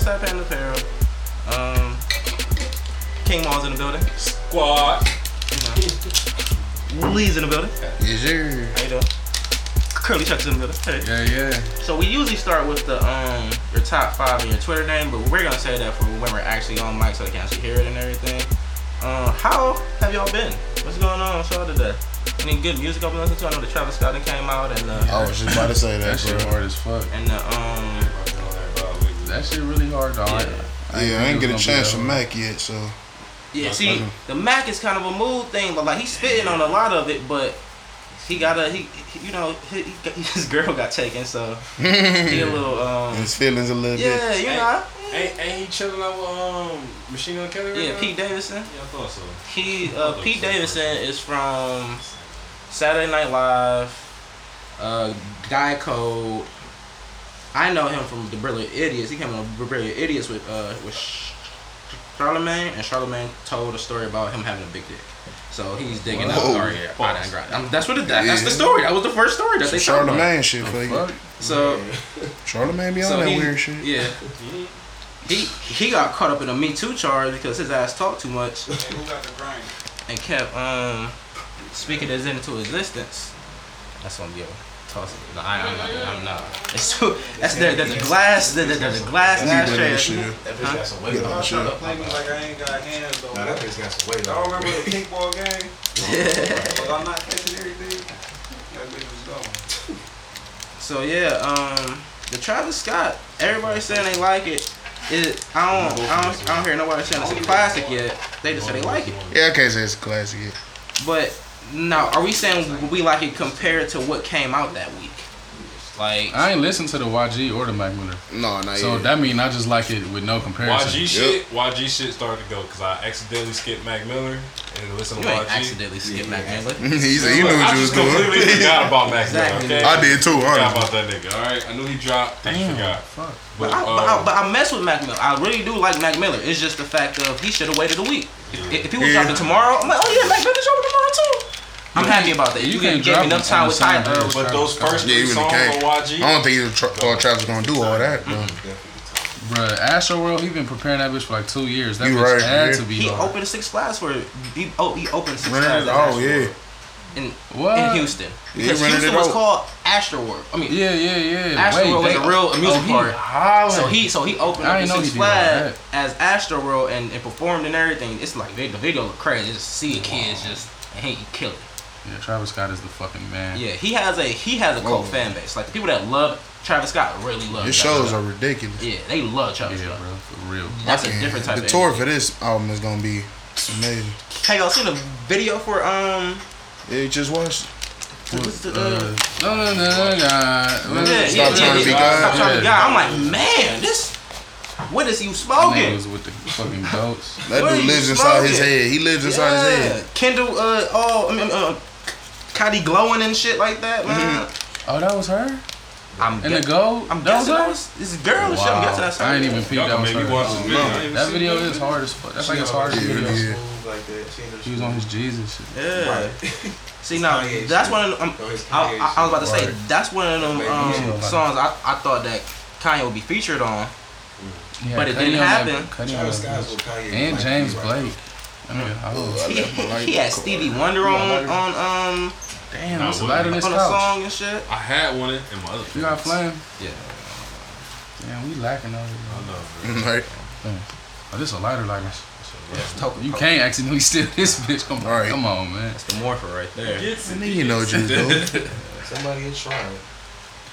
Side Pan Apparel. Um, King Mall's in the building. Squad. Lee's in the building. Yes, sir. How you doing? Curly Chuck's in the building. Hey. Yeah, yeah. So we usually start with the um your top five and your Twitter name, but we're gonna say that for when we're actually on mic so they can actually hear it and everything. Uh, how have y'all been? What's going on with y'all today? Any good music I've been listening to? I know the Travis Scott came out and uh, I was just about to say that, That shit hard as fuck. and the um That shit really hard, dog. Yeah. Yeah, I ain't get a chance gonna from Mac yet, so. yeah. See, the Mac is kind of a mood thing, but like he's spitting on a lot of it, but he got a he, he you know he, he his girl got taken, so he a little um His feelings a little bit. yeah you know Ain't, ain't he chilling out with um Machine Gun Kelly right yeah now? Pete Davidson. Yeah, I thought so. He uh, Pete Davidson is from Saturday Night Live, uh, Guy Code. I know him from the Brilliant Idiots. He came on the Brilliant Idiots with uh with Charlemagne, and Charlemagne told a story about him having a big dick. So he's digging out Whoa. Ariana Grande. Um, that's what it, that, that's the story. That was the first story that they told about. Charlemagne shit for you. So Charlemagne be on so that he, weird shit. yeah. He he got caught up in a Me Too charge because his ass talked too much and kept um speaking this into existence. That's gonna be a toss. it. No, I, I'm not. I'm not. It's too. That's there. There's a glass. There, there's a glass You better ashtray. That bitch got some weight on on her. shit. Don't play me like I ain't got hands though. Nah, that bitch got some weight Y'all on. remember the kickball game? Was I'm not catching everything? That bitch was gone. So yeah, um, the Travis Scott. Everybody saying they like it. It, I don't, I don't, I don't hear nobody saying it's a classic yet. They just say they like it. Yeah, I can't say it's a classic yet. But now, are we saying we like it compared to what came out that week? Like, I ain't listened to the YG or the Mac Miller. No, not yet. So yet. that mean I just like it with no comparison. YG shit, YG shit started to go because I accidentally skipped Mac Miller and listened you to ain't YG. accidentally skip Mac Miller. he said he knew Look, what I you was just completely doing. forgot about Mac Exactly. Miller. Okay, I did too, forgot honestly. about that nigga. All right, I knew he dropped. I just Damn. forgot. Fuck. But But, I, but, I, um, but I mess with Mac Miller. I really do like Mac Miller. It's just the fact of he should have waited a week. If, if he was Yeah. dropping tomorrow, I'm like, oh yeah, Mac Miller's dropping tomorrow too. I'm happy about that. you You, can't gave me enough time with Tyler, Ty. Uh, but those first Yeah, three songs can't. on YG. I don't think even Tra- thought Travis gonna do all that. Though. Bruh, Astro World, he been preparing that bitch for like two years. That You bitch right, had yeah. to be he hard. opened Six Flags for he oh he opened Six Rented Flags it at all, Astro yeah. World in What? in Houston because rented Houston was out. called Astro World. I mean, Yeah, yeah, yeah. Astro Wait, World was they- a real amusement oh, park. hollering. So he so he opened I up didn't the know Six he Flags as Astro World and, and performed and everything. It's like the video look crazy. Just see the kids just and he kill it. Yeah, Travis Scott is the fucking man. Yeah, he has a he has a cult fan base. Like the people that love Travis Scott really love. His Travis shows Scott. are ridiculous. Yeah, they love Yeah, Travis bro, Scott. for real. That's a different type The of tour energy. for this album is gonna be amazing. Hey, y'all seen the video for um? Yeah, you just watched. what's the, Uh, uh, no, no, no, no, no. yeah, Stop yeah, trying yeah, to be yeah. God. Stop trying to be God. I'm like, man, this. What is you smoking? Niggas with the fucking goats. That dude you lives inside his head. He lives inside his head. Kendall. Uh, oh, I mean, uh, Kylie glowing and shit like that, man. Oh, that was her? I'm In the gu- gold? I'm that was guessing her? that was this girl and shit. I'm guessing that's her. I ain't even peeped Y'all that can was make me her. watch this video. I ain't even That video is hard as fuck. That's like his hardest Yeah, video. it is. Smooth like that. She ain't He was on his Jesus shit. Yeah. See now, that's one of them. Um, I, I, I was about to say that's one of them um, songs I, I thought that Kanye would be featured on, Yeah, but it Cuddy didn't happen. Cuddy that Scott's bitch. with Kanye. And James Blake. I He, he had Stevie Wonder on on um damn, Nah, what's the what- light on this on a couch? song and shit. I had one in my other. You got flame? Yeah. Damn, we lacking over here. I know. Right. Oh, this a lighter lighter. Yeah, You can't accidentally steal this bitch. Come on, Right. come on, man. That's the morpher right there. Nigga, you know what you was doing. Somebody is trying.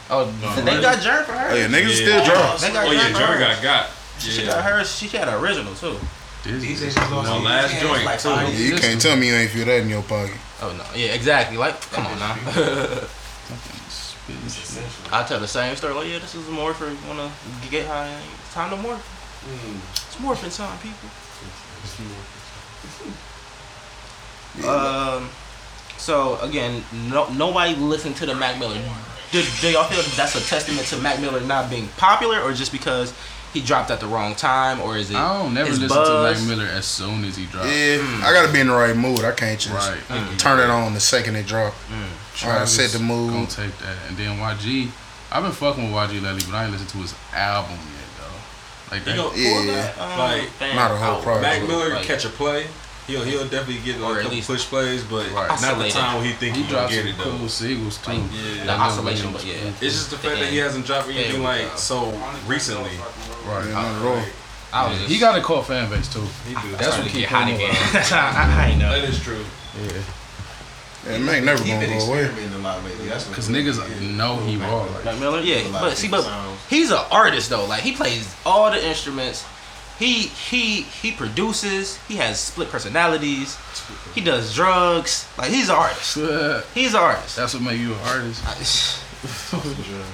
Oh, they got Jern for her. Oh yeah, niggas Yeah. still drunk. They got Oh yeah, Jern for Jerry her. got got. She got her. She had an original too. This He is said she My last hands joint, like too. Yeah, you This can't tell me you ain't feel that in your pocket. Oh no, yeah, exactly. Like, come on now. fucking spit and shit. essential. I tell the same story. Like, yeah, this is a morpher. You wanna get high? It's time to morph. Mm. It's morphing time, people. Um, so again, no, nobody listened to the Mac Miller. Do, do y'all feel that's a testament to Mac Miller not being popular, or just because he dropped at the wrong time, or is it? I don't never listen buzz? to Mac Miller as soon as he drops. Yeah, I gotta be in the right mood. I can't just Right. Mm. turn it on the second it drop. Try to Travis set the mood. Gonna take that, and then YG. I've been fucking with YG lately, but I ain't listened to his album yet though. Like He that. gonna pull Yeah. that. Um, Like fan Not a whole out. product. Mac Miller Like, catch a play. He'll he'll definitely get Or like, a couple push plays, but Right. not the time when he think He he, gonna get it though. cool singles too. Like, Yeah. the That oscillation, but yeah. It's just the fact Yeah. that he hasn't dropped anything Yeah. like so recently. Right. Yeah, not at all. I was just, He got a cult fan base too. He do. That's what to keep get hot him again. alive. I, I know. that is true. Yeah. Yeah, Mac never He gonna been go away. experimenting a lot lately. Cause it is. niggas know he raw. Like, Mac Miller, yeah, but see, but he's an artist though. Like he plays all the instruments. He he he produces. He has split personalities. He does drugs. Like he's an artist. He's an artist. that's what made you an artist.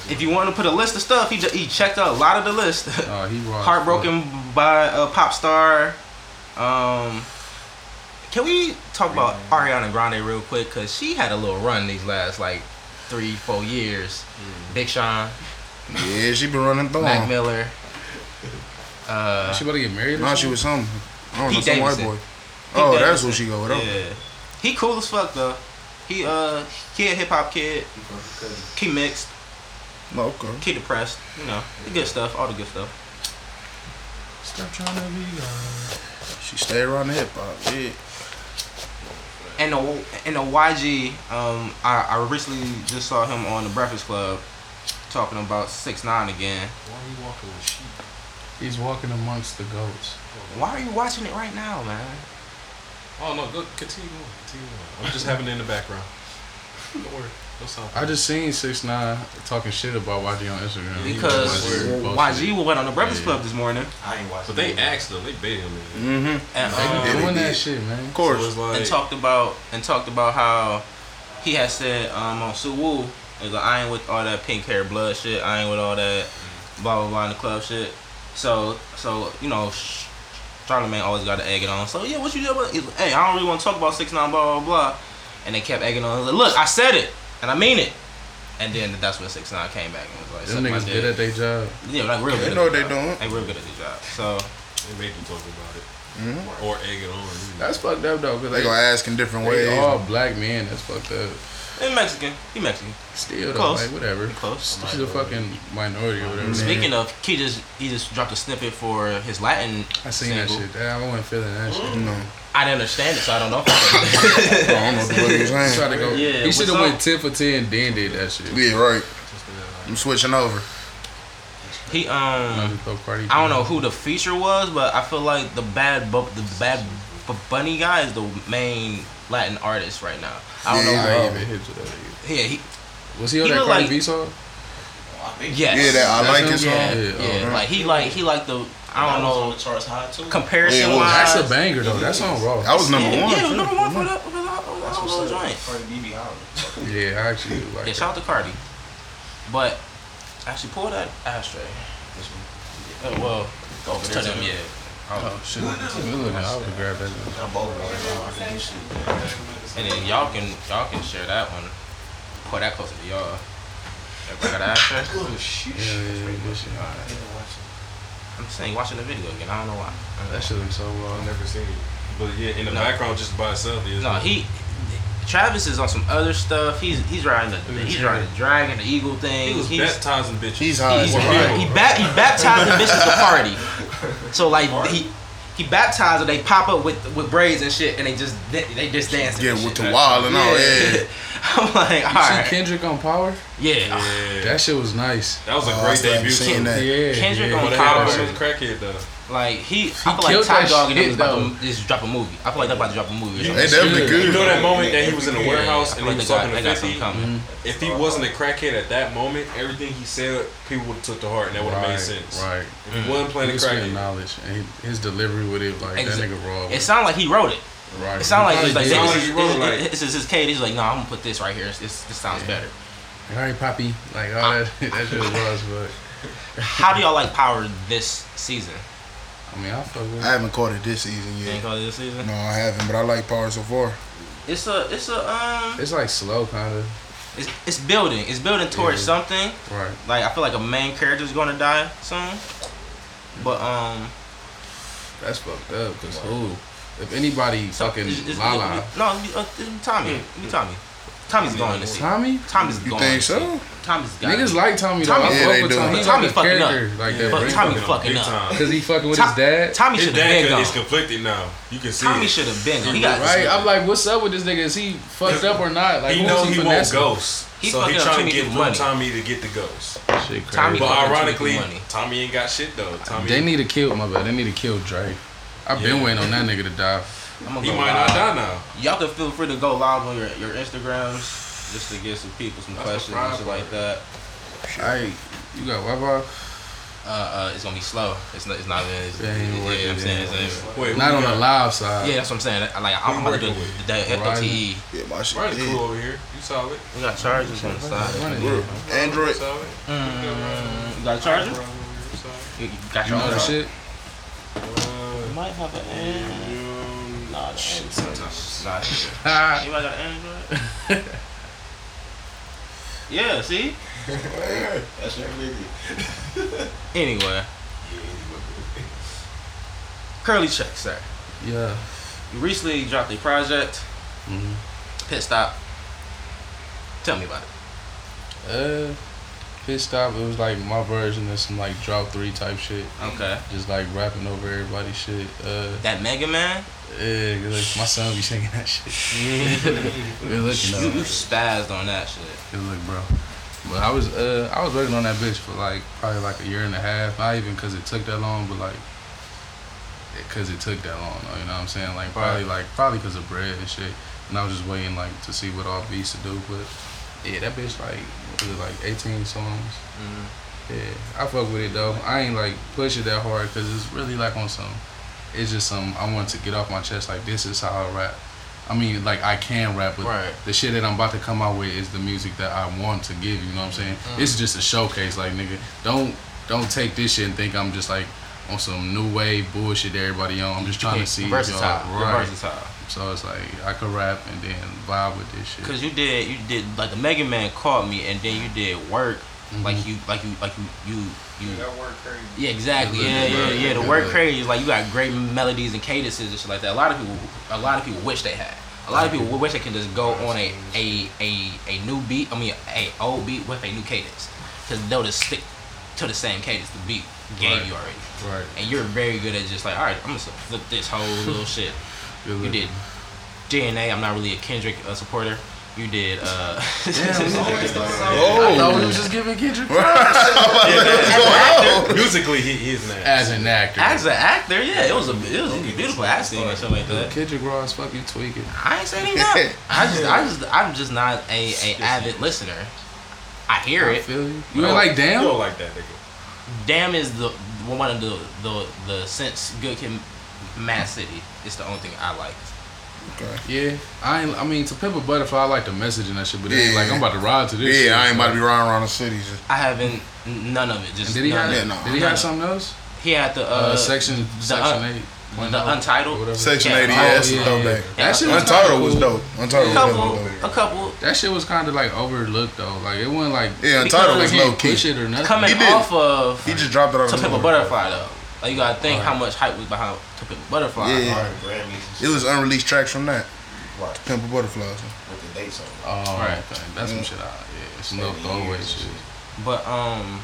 If you want to put a list of stuff, he ju- he checked out a lot of the list. Oh, as Heartbroken by a pop star. Um, can we talk about Ariana Grande real quick? Cause she had a little run these last like three, four years. Big Sean, Yeah, she been running through Mac. Miller. Uh. She about to get married? or Nah, she was some. I don't know, Pete some white boy. Pete Oh, that's Davidson. what she go with. Okay. Yeah. He cool as fuck though. He uh he a hip hop kid. He mixed. No, okay. He depressed. You know the good stuff. All the good stuff. Stop trying to be God. She stay around the hip hop. Yeah. And the and the YG. Um, I I recently just saw him on the Breakfast Club talking about six nine again. Why are you walking with sheep? He's walking amongst the goats. Why are you watching it right now, man? Oh no, go continue on. Continue on. I'm just having it in the background. Don't worry. No sound. I just seen six nine talking shit about YG on Instagram. Because Bullshit. YG went on the Breakfast Yeah. Club this morning I ain't watching. But they it. asked them. They baited him. Mm-hmm. and They um, be doing that shit, man. Of course. it's like and talked about and talked about how he had said um, on Suwoo, is like, I ain't with all that pink hair blood shit. I ain't with all that blah blah blah in the club shit. So so you know, Charlemagne always got to egg it on. So yeah, what you do about? he's like, Hey, I don't really want to talk about six nine blah blah blah. And they kept egging on. Like, Look, I said it, and I mean it. And then that's when six nine came back and was like, Them niggas good at their job. Yeah, like real They good. They know what they job. doing. They real good at their job. So they made them talk about it Mhm. or egg it on. That's fucked up though, cause They they, gonna ask in different they ways. all black men. That's fucked up. And Mexican, he Mexican. Still though, Close. like whatever. Close. She's a fucking minority or whatever. Speaking of, he just he just dropped a snippet for his Latin I seen single. that shit. I wasn't feeling that shit. No, I didn't understand it, so I don't know. I don't know what the fuck you He tried saying. to go. Yeah, he should have went ten for ten, then did that shit. Yeah, right. I'm switching over. he um, he throw Cardi I don't know who the feature was, but I feel like the bad bu- the bad bu- bunny guy is the main Latin artist right now. I don't Yeah, know. I he's ain't all- even hip to that. Either. Yeah, he Was he on He that look Cardi like- B song? Oh, yes. Yeah, that I That's like him? it song. yeah, Yeah, yeah. oh, Like he like he like the I don't was on know the charts high too. comparison Yeah, well, wise. That's a banger though. That song raw. That was number yeah, one. Yeah, too. number one for the for the, for the That's whole what's up. joint. Cardi B be hollering. Yeah, I actually do like Yeah, shout out to Cardi. But actually, pull that ashtray. this Oh well, go to them. Yeah. Oh shit. Good looking. I would grab that. I'm both of them. I think shit. And then y'all can y'all can share that one. Put that closer to y'all. Everybody got an ashtray? Oh shit. Yeah, yeah, yeah. Good shit. I'm saying watching the video again. I don't know why. That shit looks so raw. I've never seen it. But yeah, in the No. background just by itself is No, he. Travis is on some other stuff. He's he's riding the he's riding the dragon, the eagle thing. he was he's baptizing bitches. He's high. he's, as he, hell. he, ba- he baptized the bitches to party. So like he he baptized her. They pop up with with braids and shit, and they just they, they just dancing. Yeah, and with shit. the wild and all. Yeah. I'm like, all You see Kendrick on Power? yeah. yeah. That shit was nice. that was a Oh, great debut seen too. that. Yeah. Kendrick yeah. on But they Power. had a crackhead though. Like he, I feel like killed Top Dawg and them is about to just drop a movie. I feel like they're about to drop a movie. Or You- something. They definitely Should. You know that moment that he was in the warehouse I and feel he like was they got, talking they to got something 50? coming. Mm-hmm. If he wasn't a crackhead at that moment, everything he said, people would have took to heart and that would have Right, made sense. right. If he mm. wasn't playing the was spitting crackhead. knowledge and he- his delivery with it, like Exa- that nigga raw. It sounded like he wrote it. right. It sounded like, He it's like, probably this, It sounded this, like he this, like- this is his kid. He's like, no, I'm gonna put this right here. This, this sounds better. did. All right, Poppy. Like all that. that shit was, but How do y'all like Power this season? I mean, I fuck with. I haven't caught it this season You ain't yet. it this season? No, I haven't, but I like Power so far. It's a, it's a, um, It's like slow, kind of. it's, it's building. It's building towards Yeah. something. Right. Like I feel like a main character is gonna die soon. But um, That's fucked up. Cause who? If anybody fucking it's- it's- Lala, No, it's, uh, it's Tommy. It's Tommy. Tommy's going to see. Tommy? Tommy's You going. think so? Tommy's got Niggas like Tommy though. Tommy- I Yeah, fuck they with do. Tommy. He's Tommy like fucking up. character. Like that. But Tommy Fucking fucking up. Cause he fucking with Tom- his dad. Tommy should have dad been could- gone. is conflicted now. You can see Tommy should have been gone. He got Right? I'm like, what's up with this nigga? Is he fucked up or not? Like, he who know is he wants finessing? ghosts, He so he trying to get for money. Tommy to get the ghosts. Shit crazy. Tommy But ironically, Trini for money. Tommy ain't got shit though. Tommy, They need to kill my bad. They need to kill Drake. I've been waiting on that nigga to die. I'm gonna he go might live. not die now. Y'all can feel free to go live on your, your Instagrams just to get some people some That's questions and shit like that. Hey, you got Wi-Fi? Uh, uh, it's gonna be slow. It's not. It's not. It's, Yeah, ain't yeah, working, I'm saying. yeah. It's, it's, Wait, Not on we the live side. yeah, that's what I'm saying. Like I'm about to do working the, the LTE. Yeah, my shit. Right, cool over here. You solid. We got chargers on the side. Run Android. Mm, you got a charger? Right over. You, you got You your know own the charger? shit? You might have an Android. Nah, the shit, Android. sometimes. Nah, shit. Anybody got an Android? yeah. See. That's your nigga. Anyway, curly check, sir. yeah. You recently dropped a project, Mhm. Pit Stop. Tell me about it. Uh, pit stop. It was like my version of some like drop three type shit. Okay. Just like rapping over everybody's shit. Uh, That Mega Man, yeah, like, my son be singing that shit. Good looking you, you spazzed on that shit. Good look, bro. But I was uh I was working on that bitch for like probably like a year and a half. Not even because it took that long, but like because it took that long. Though, you know what I'm saying? Like probably like probably because of bread and shit. And I was just waiting like to see what all beats to do. But yeah, that bitch like was it like 18 songs. Mm. Yeah, I fuck with it though. I ain't like push it that hard because it's really like on some. It's just some I want to get off my chest. Like this is how I rap. I mean, like I can rap, but Right. the shit that I'm about to come out with is the music that I want to give. You know what I'm saying? It's just a showcase. Like nigga, don't don't take this shit and think I'm just like on some new wave bullshit that everybody on. I'm just trying to see versatile. y'all versatile. So it's like I could rap and then vibe with this shit. Cause you did, you did like the Mega Man caught me, and then you did work, mm-hmm. like you, like you, like you, you, you. That work crazy. Yeah, exactly. Good Yeah, yeah, yeah. The Good work crazy is like you got great melodies and cadences and shit like that. A lot of people, a lot of people wish they had. A lot of people wish they can just go on a a a, a new beat. I mean, a old beat with a new cadence, cause they'll just stick to the same cadence the beat gave Right. you already. Right. And you're very good at just like, all right, I'm gonna flip this whole little shit. Good You did DNA. I'm not really a Kendrick uh, supporter. You did. uh I thought we was just giving Kendrick Musically, he, he is nasty. as an actor. As an actor, yeah, it was a it was a beautiful acting and something like that. Kendrick Ross, fuck you tweaking. I ain't saying he not. I just, I just, I'm just not a, a avid listener. I hear it. I it. feel you. You No, ain't like You damn. don't like that nigga. Damn is the one of the the the since Good Kid, Mad City. It's the only thing I like. Okay. Yeah, I ain't. I mean, to Pimp a Butterfly, I like the message and that shit, but it ain't Yeah. like I'm about to ride to this. shit. Yeah, I ain't about to be riding around the city. Just, I haven't none of it. And Just did he have? of. Yeah, no. Did he None have something else? He had the Uh, uh, section the section un- eight. Point the oh, Untitled? whatever. Section 80, yeah, Oh, that's yeah, throwback. yeah. That shit was Untitled kinda was cool. dope. a Untitled was couple, dope. a couple That shit was kind of like overlooked though. Like it wasn't like Yeah, Untitled was he low key. push or nothing. coming He off of He just dropped it out To of Pimp a. Butterfly though. Like you gotta think Right. how much hype was behind To Pimp a Butterfly. Yeah. Alright, Grammys. It was unreleased tracks from that. Right. Pimp a Butterfly. With the dates on it. Oh, Right. okay. That's some shit. I, yeah, it's no throwaway years shit. But um,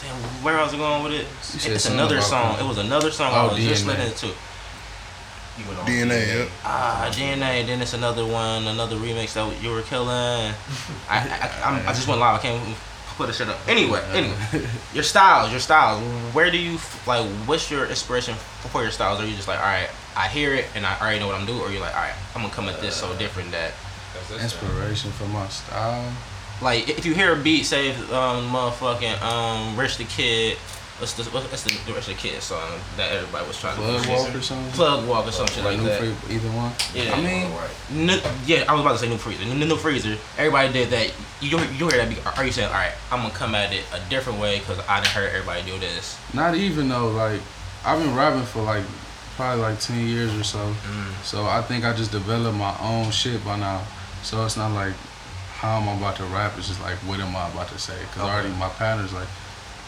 damn, where I was going with it? You It's another song. Pimp. It was another song Oh, I was just DNA. listening to. You went on DNA, yep. Ah, DNA. Then it's another one, another remix that you were killing. I I, I, I'm, I just went live. I can't put a shit up. Anyway, anyway, your styles, your styles. Where do you like? What's your inspiration for your styles? Are you just like, all right, I hear it and I already know what I'm doing, or you're like, all right, I'm gonna come at this so different that. Inspiration for my style. Like if you hear a beat, say um motherfucking um Rich the Kid, what's the what's the Rich the Kid song that everybody was trying Plug to walk or something. plug walk or some shit like New that. Free- either one. Yeah. I mean, New, yeah, I was about to say new freezer. New, new freezer. Everybody did that. You you hear that? Are you saying all right? I'm gonna come at it a different way because I didn't heard everybody do this. not even though. Like I've been rapping for like probably like ten years or so. Mm. So I think I just developed my own shit by now. So it's not like how am I about to rap. It's just like what am I about to say? Because Okay. already my patterns like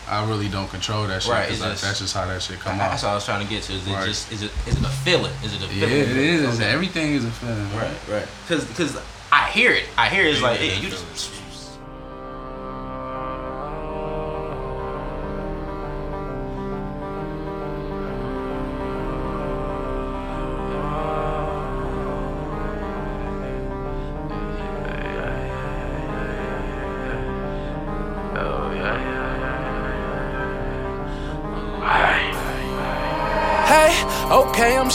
I really don't control that shit. Right, it's like, just- that's just how that shit come That's out. what I was trying to get to. Is it Right. just is it is it a feeling? Is it a feeling? Yeah, it is. Everything is a feeling. Right, right. Cause, cause I hear it. I hear it's like, yeah, you just.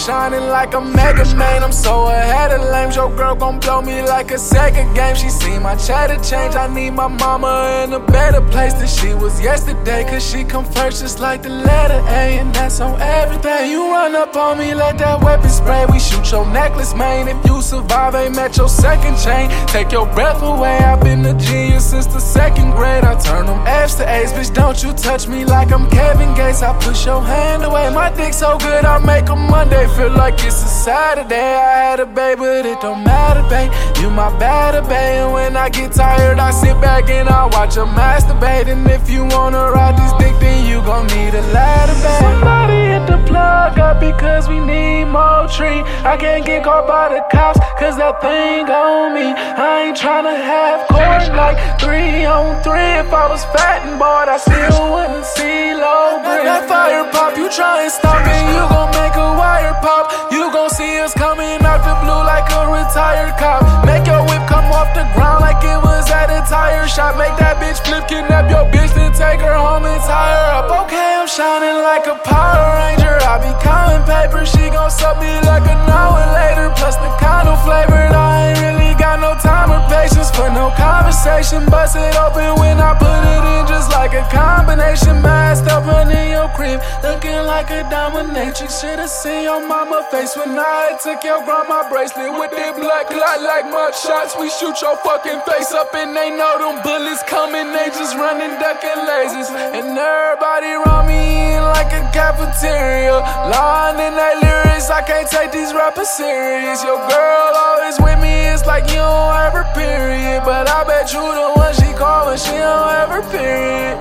Shining like a mega man. I'm so ahead of lames. Your girl gon' blow me like a Sega game. She seen my chatter change. I need my mama in a better place than she was yesterday. Cause she come first just like the letter A. And that's on everything. You run up on me let that weapon spray. We shoot your necklace, man. If you survive, ain't met your second chain. Take your breath away. I've been a genius since the second grade. I turn them F's to A's. Bitch, don't you touch me like I'm Kevin Gates. I push your hand away. My dick so good, I make a Monday feel like it's a Saturday. I had a baby, but it don't matter, babe. You my batter, babe. And when I get tired, I sit back and I watch her masturbate. And if you wanna ride this dick, then you gon' need a ladder, babe. Somebody hit the plug up because we need more tree. I can't get caught by the cops, cause that thing on me. I ain't tryna have court like three on three. If I was fat and bored, I still wouldn't see low grade. That fire pop, you try and stop it, you gon' make a wire pop. You gon' see us coming out the blue like a retired cop. Make your whip come off the ground like it was at a tire shop. Make that bitch flip, kidnap your bitch, then take her home and tie her up. Okay, I'm shining like a Power Ranger. I be counting paper, she gon' suck me like an hour later. Plus the condo flavored, I ain't really got no time or patience for no conversation. Bust it open when I put it in, just like a combination. Masked up running your crib, looking like a dominatrix. Should've seen your mama face when I took your grandma bracelet with that black light like mud shots. We shoot your fucking face up and they know them bullets coming. They just running, ducking lasers, and everybody around me in like a cafeteria. Lying in that lyrics, I can't take these rappers serious. Your girl always with me, it's like you don't have her period. But I bet you the one she call when she don't have her period.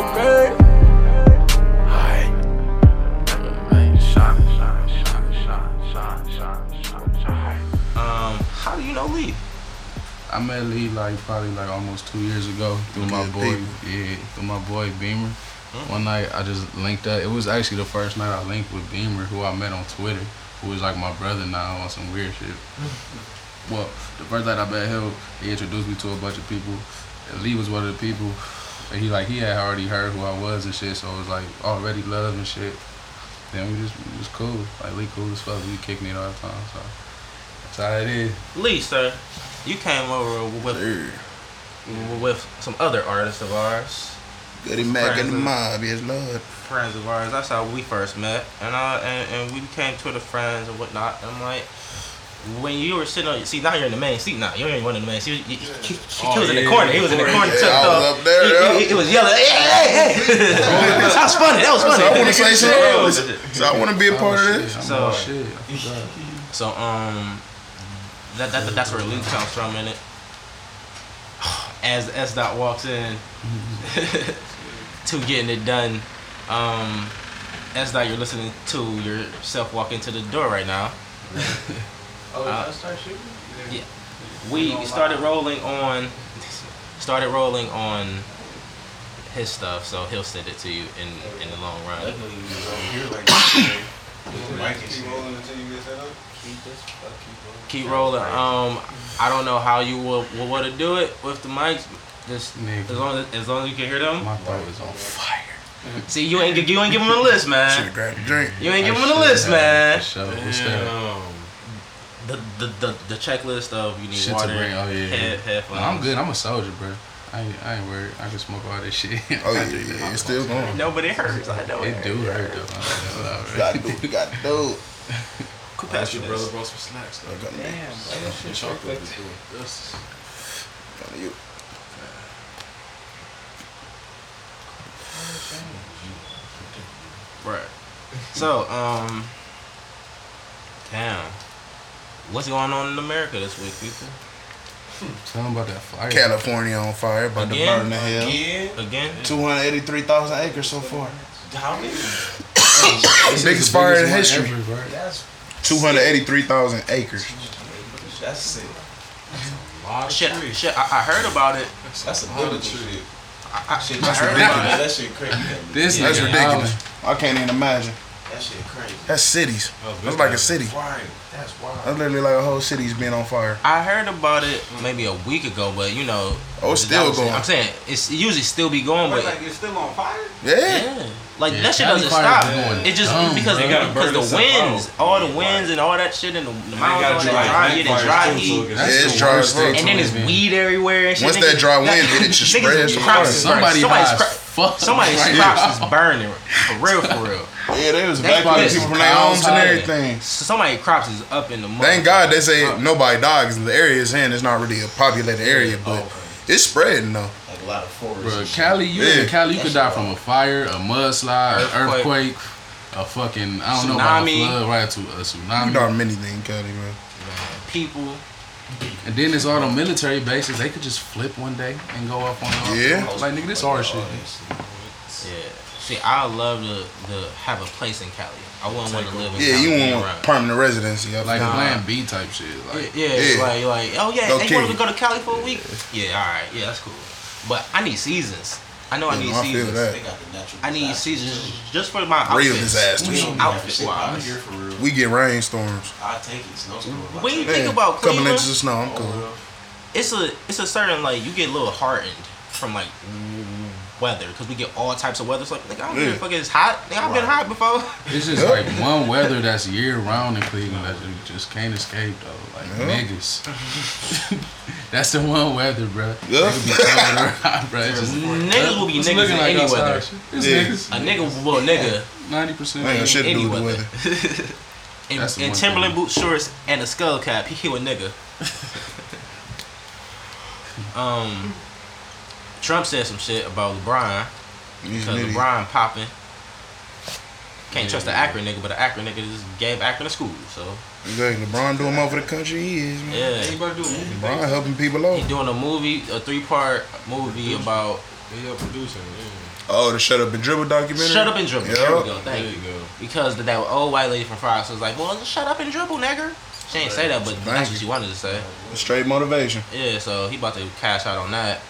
Okay. Um, how do you know Lee? I met Lee like probably like almost two years ago through my boy, people. yeah, through my boy Beamer. One night I just linked up. It was actually the first night I linked with Beamer, who I met on Twitter, who is like my brother now on some weird shit. well, the first night I met him, he introduced me to a bunch of people. And Lee was one of the people. And he like he had already heard who I was and shit, so it was like already love and shit. Then we just we was cool. Like Lee cool as fuck. We kicking it all the time. So that's how it is. Lee, sir, you came over with Sir. with some other artists of ours, Goody Mac and the Friends. mob, yes Lord. friends of ours. That's how we first met, and uh, and, and we became Twitter friends and whatnot. And I'm like, when you were sitting on, see now you're in the main seat now. You ain't one in the main seat. He, he, he, he Oh, was in the corner. He was in the corner. yeah, tucked I was up. up there, He, yeah. he, he was yelling, hey, hey, hey. that was funny. That was funny. So I want to say something. So I want to be a part of Oh, this. shit. I'm So- all shit. So um, that, that that's where Luke comes from in it. As S dot walks in to getting it done, um, S dot you're listening to yourself walk into the door right now. Oh, Uh, I start shooting? Yeah, we started rolling on, started rolling on his stuff, so he'll send it to you in in the long run. Luckily, you was over here like this today. With the mic and Keep rolling until you get set up. Keep this, fuck, keep rolling. Keep rolling. Um, I don't know how you will, will want to do it with the mics. Just Nigga. as long as as long as you can hear them. My throat is on fire. See, you ain't you ain't give him a list, Should man. have grabbed a drink. You ain't give I him a list, had man. For sure. What's that? Damn. The, the the the checklist of you need Shit to water, bring. Oh yeah. head, headphones. No, I'm good. I'm a soldier, bro. I ain't, I ain't worried. I can smoke all this shit. Oh yeah, yeah, yeah. It's still going. No, but it hurts. I know it. It do hurt though. That's Got right. to do. We got to do. Quit That's your brother brought some snacks. I got to And chocolate is doing this. got to you. Right. So, um, damn, what's going on in America this week, people? Tell them about that fire. California on fire, about to burn the hell. Again? Again? 283,000 acres so far. How many? This Biggest fire in biggest one history. ever, bro. That's 283,000 acres. that's sick. A lot of Shit, shit. I, I heard about it. That's a good tree. I, I, Shit, that's ridiculous. That shit crazy. This That's nigga ridiculous. I can't even imagine. That shit crazy. That's cities. Oh, That's like a city. Right. That's wild. That's literally like a whole city's being on fire. I heard about it maybe a week ago, but you know. Oh, it's still that was- going. I'm saying it's it usually still be going, Wait, but like it's still on fire? Yeah. yeah, like Yeah, that shit doesn't stop. going It just dumb, because They gotta because the winds, out. all the winds and all that shit and the, the They mountains, gotta dry dry, heat yeah, the dry heat. it gets- That's Yeah, it's dry worst as fuck. state And then to it's weed everywhere and shit. Once that dry wind hit, it just spreads from crops fire. is Somebody burning. Somebody's, fuck somebody's right crops now. is burning for real, for real. Yeah, they was They evacuating pissed. people from their homes and Outside. everything. Somebody's crops is up in the mud. Thank God they say nobody died because the area is in. It's not really a populated area, but Okay. it's spreading though. Like a lot of forests. Bro. Cali, you Yeah. in Cali, you could die from a fire, a mudslide, an Earthquake. earthquake, a fucking I don't know about a flood, right? To a tsunami. You tsunami. died from anything, Cali, man. people. And then there's all the military bases. They could just flip one day and go up on all. Yeah. Like nigga, this our shit. Yeah. See, I love to, to have a place in Cali. I wouldn't want to live in Yeah, Cali. you want round. permanent residency. I Like feel. Plan B type shit. Like Yeah, Yeah. like like oh yeah, Go they kick wanted to go to Cali for a week. Yeah, all right, yeah, that's cool. But I need seasons. I know I need no, I seasons. that. They got the natural I need seasons just for my Real outfits. disasters. We Outfit wise. I'm here for real. We get rainstorms. I take it. Snowstorm. I When you think Yeah, about couple Cleveland, inches of snow, I'm Oh, cool. it's a it's a certain like you get a little heartened from like weather because we get all types of weather. So like, nigga, I don't give a Yeah. fuck. It's hot. Nigga, I've been hot before. it's just Yeah. like one weather that's year round in Cleveland that you just can't escape though. Like Yeah. niggas. that's the one weather, bro. Yeah. Niggas be covered around, bro. It's just, Niggas will be it's niggas looking in like any weather. shit. It's Yeah. niggas. A nigga, well, nigga, Ninety percent. Man, shit to any do with the weather. weather. in, That's the in one Timberland thing. boot shorts and a skull cap, he kill a nigga. um, Trump said some shit about LeBron because. LeBron popping. Can't trust the Akron nigga, but the Akron nigga just gave Akron a school, so Exactly. LeBron doing more for the country. He is, man. yeah. Anybody do a movie? LeBron helping people out. He out. doing a movie, a three part movie about They help producing. Yeah. Oh, the Shut Up and Dribble documentary. Shut Up and Dribble. Yeah. There we go. Thank you you. go. Because that old white lady from Fox was like, "Well, just shut up and dribble, nigger." She ain't say that, but Thank that's you. what she wanted to say. Straight motivation. Yeah, so he about to cash out on that.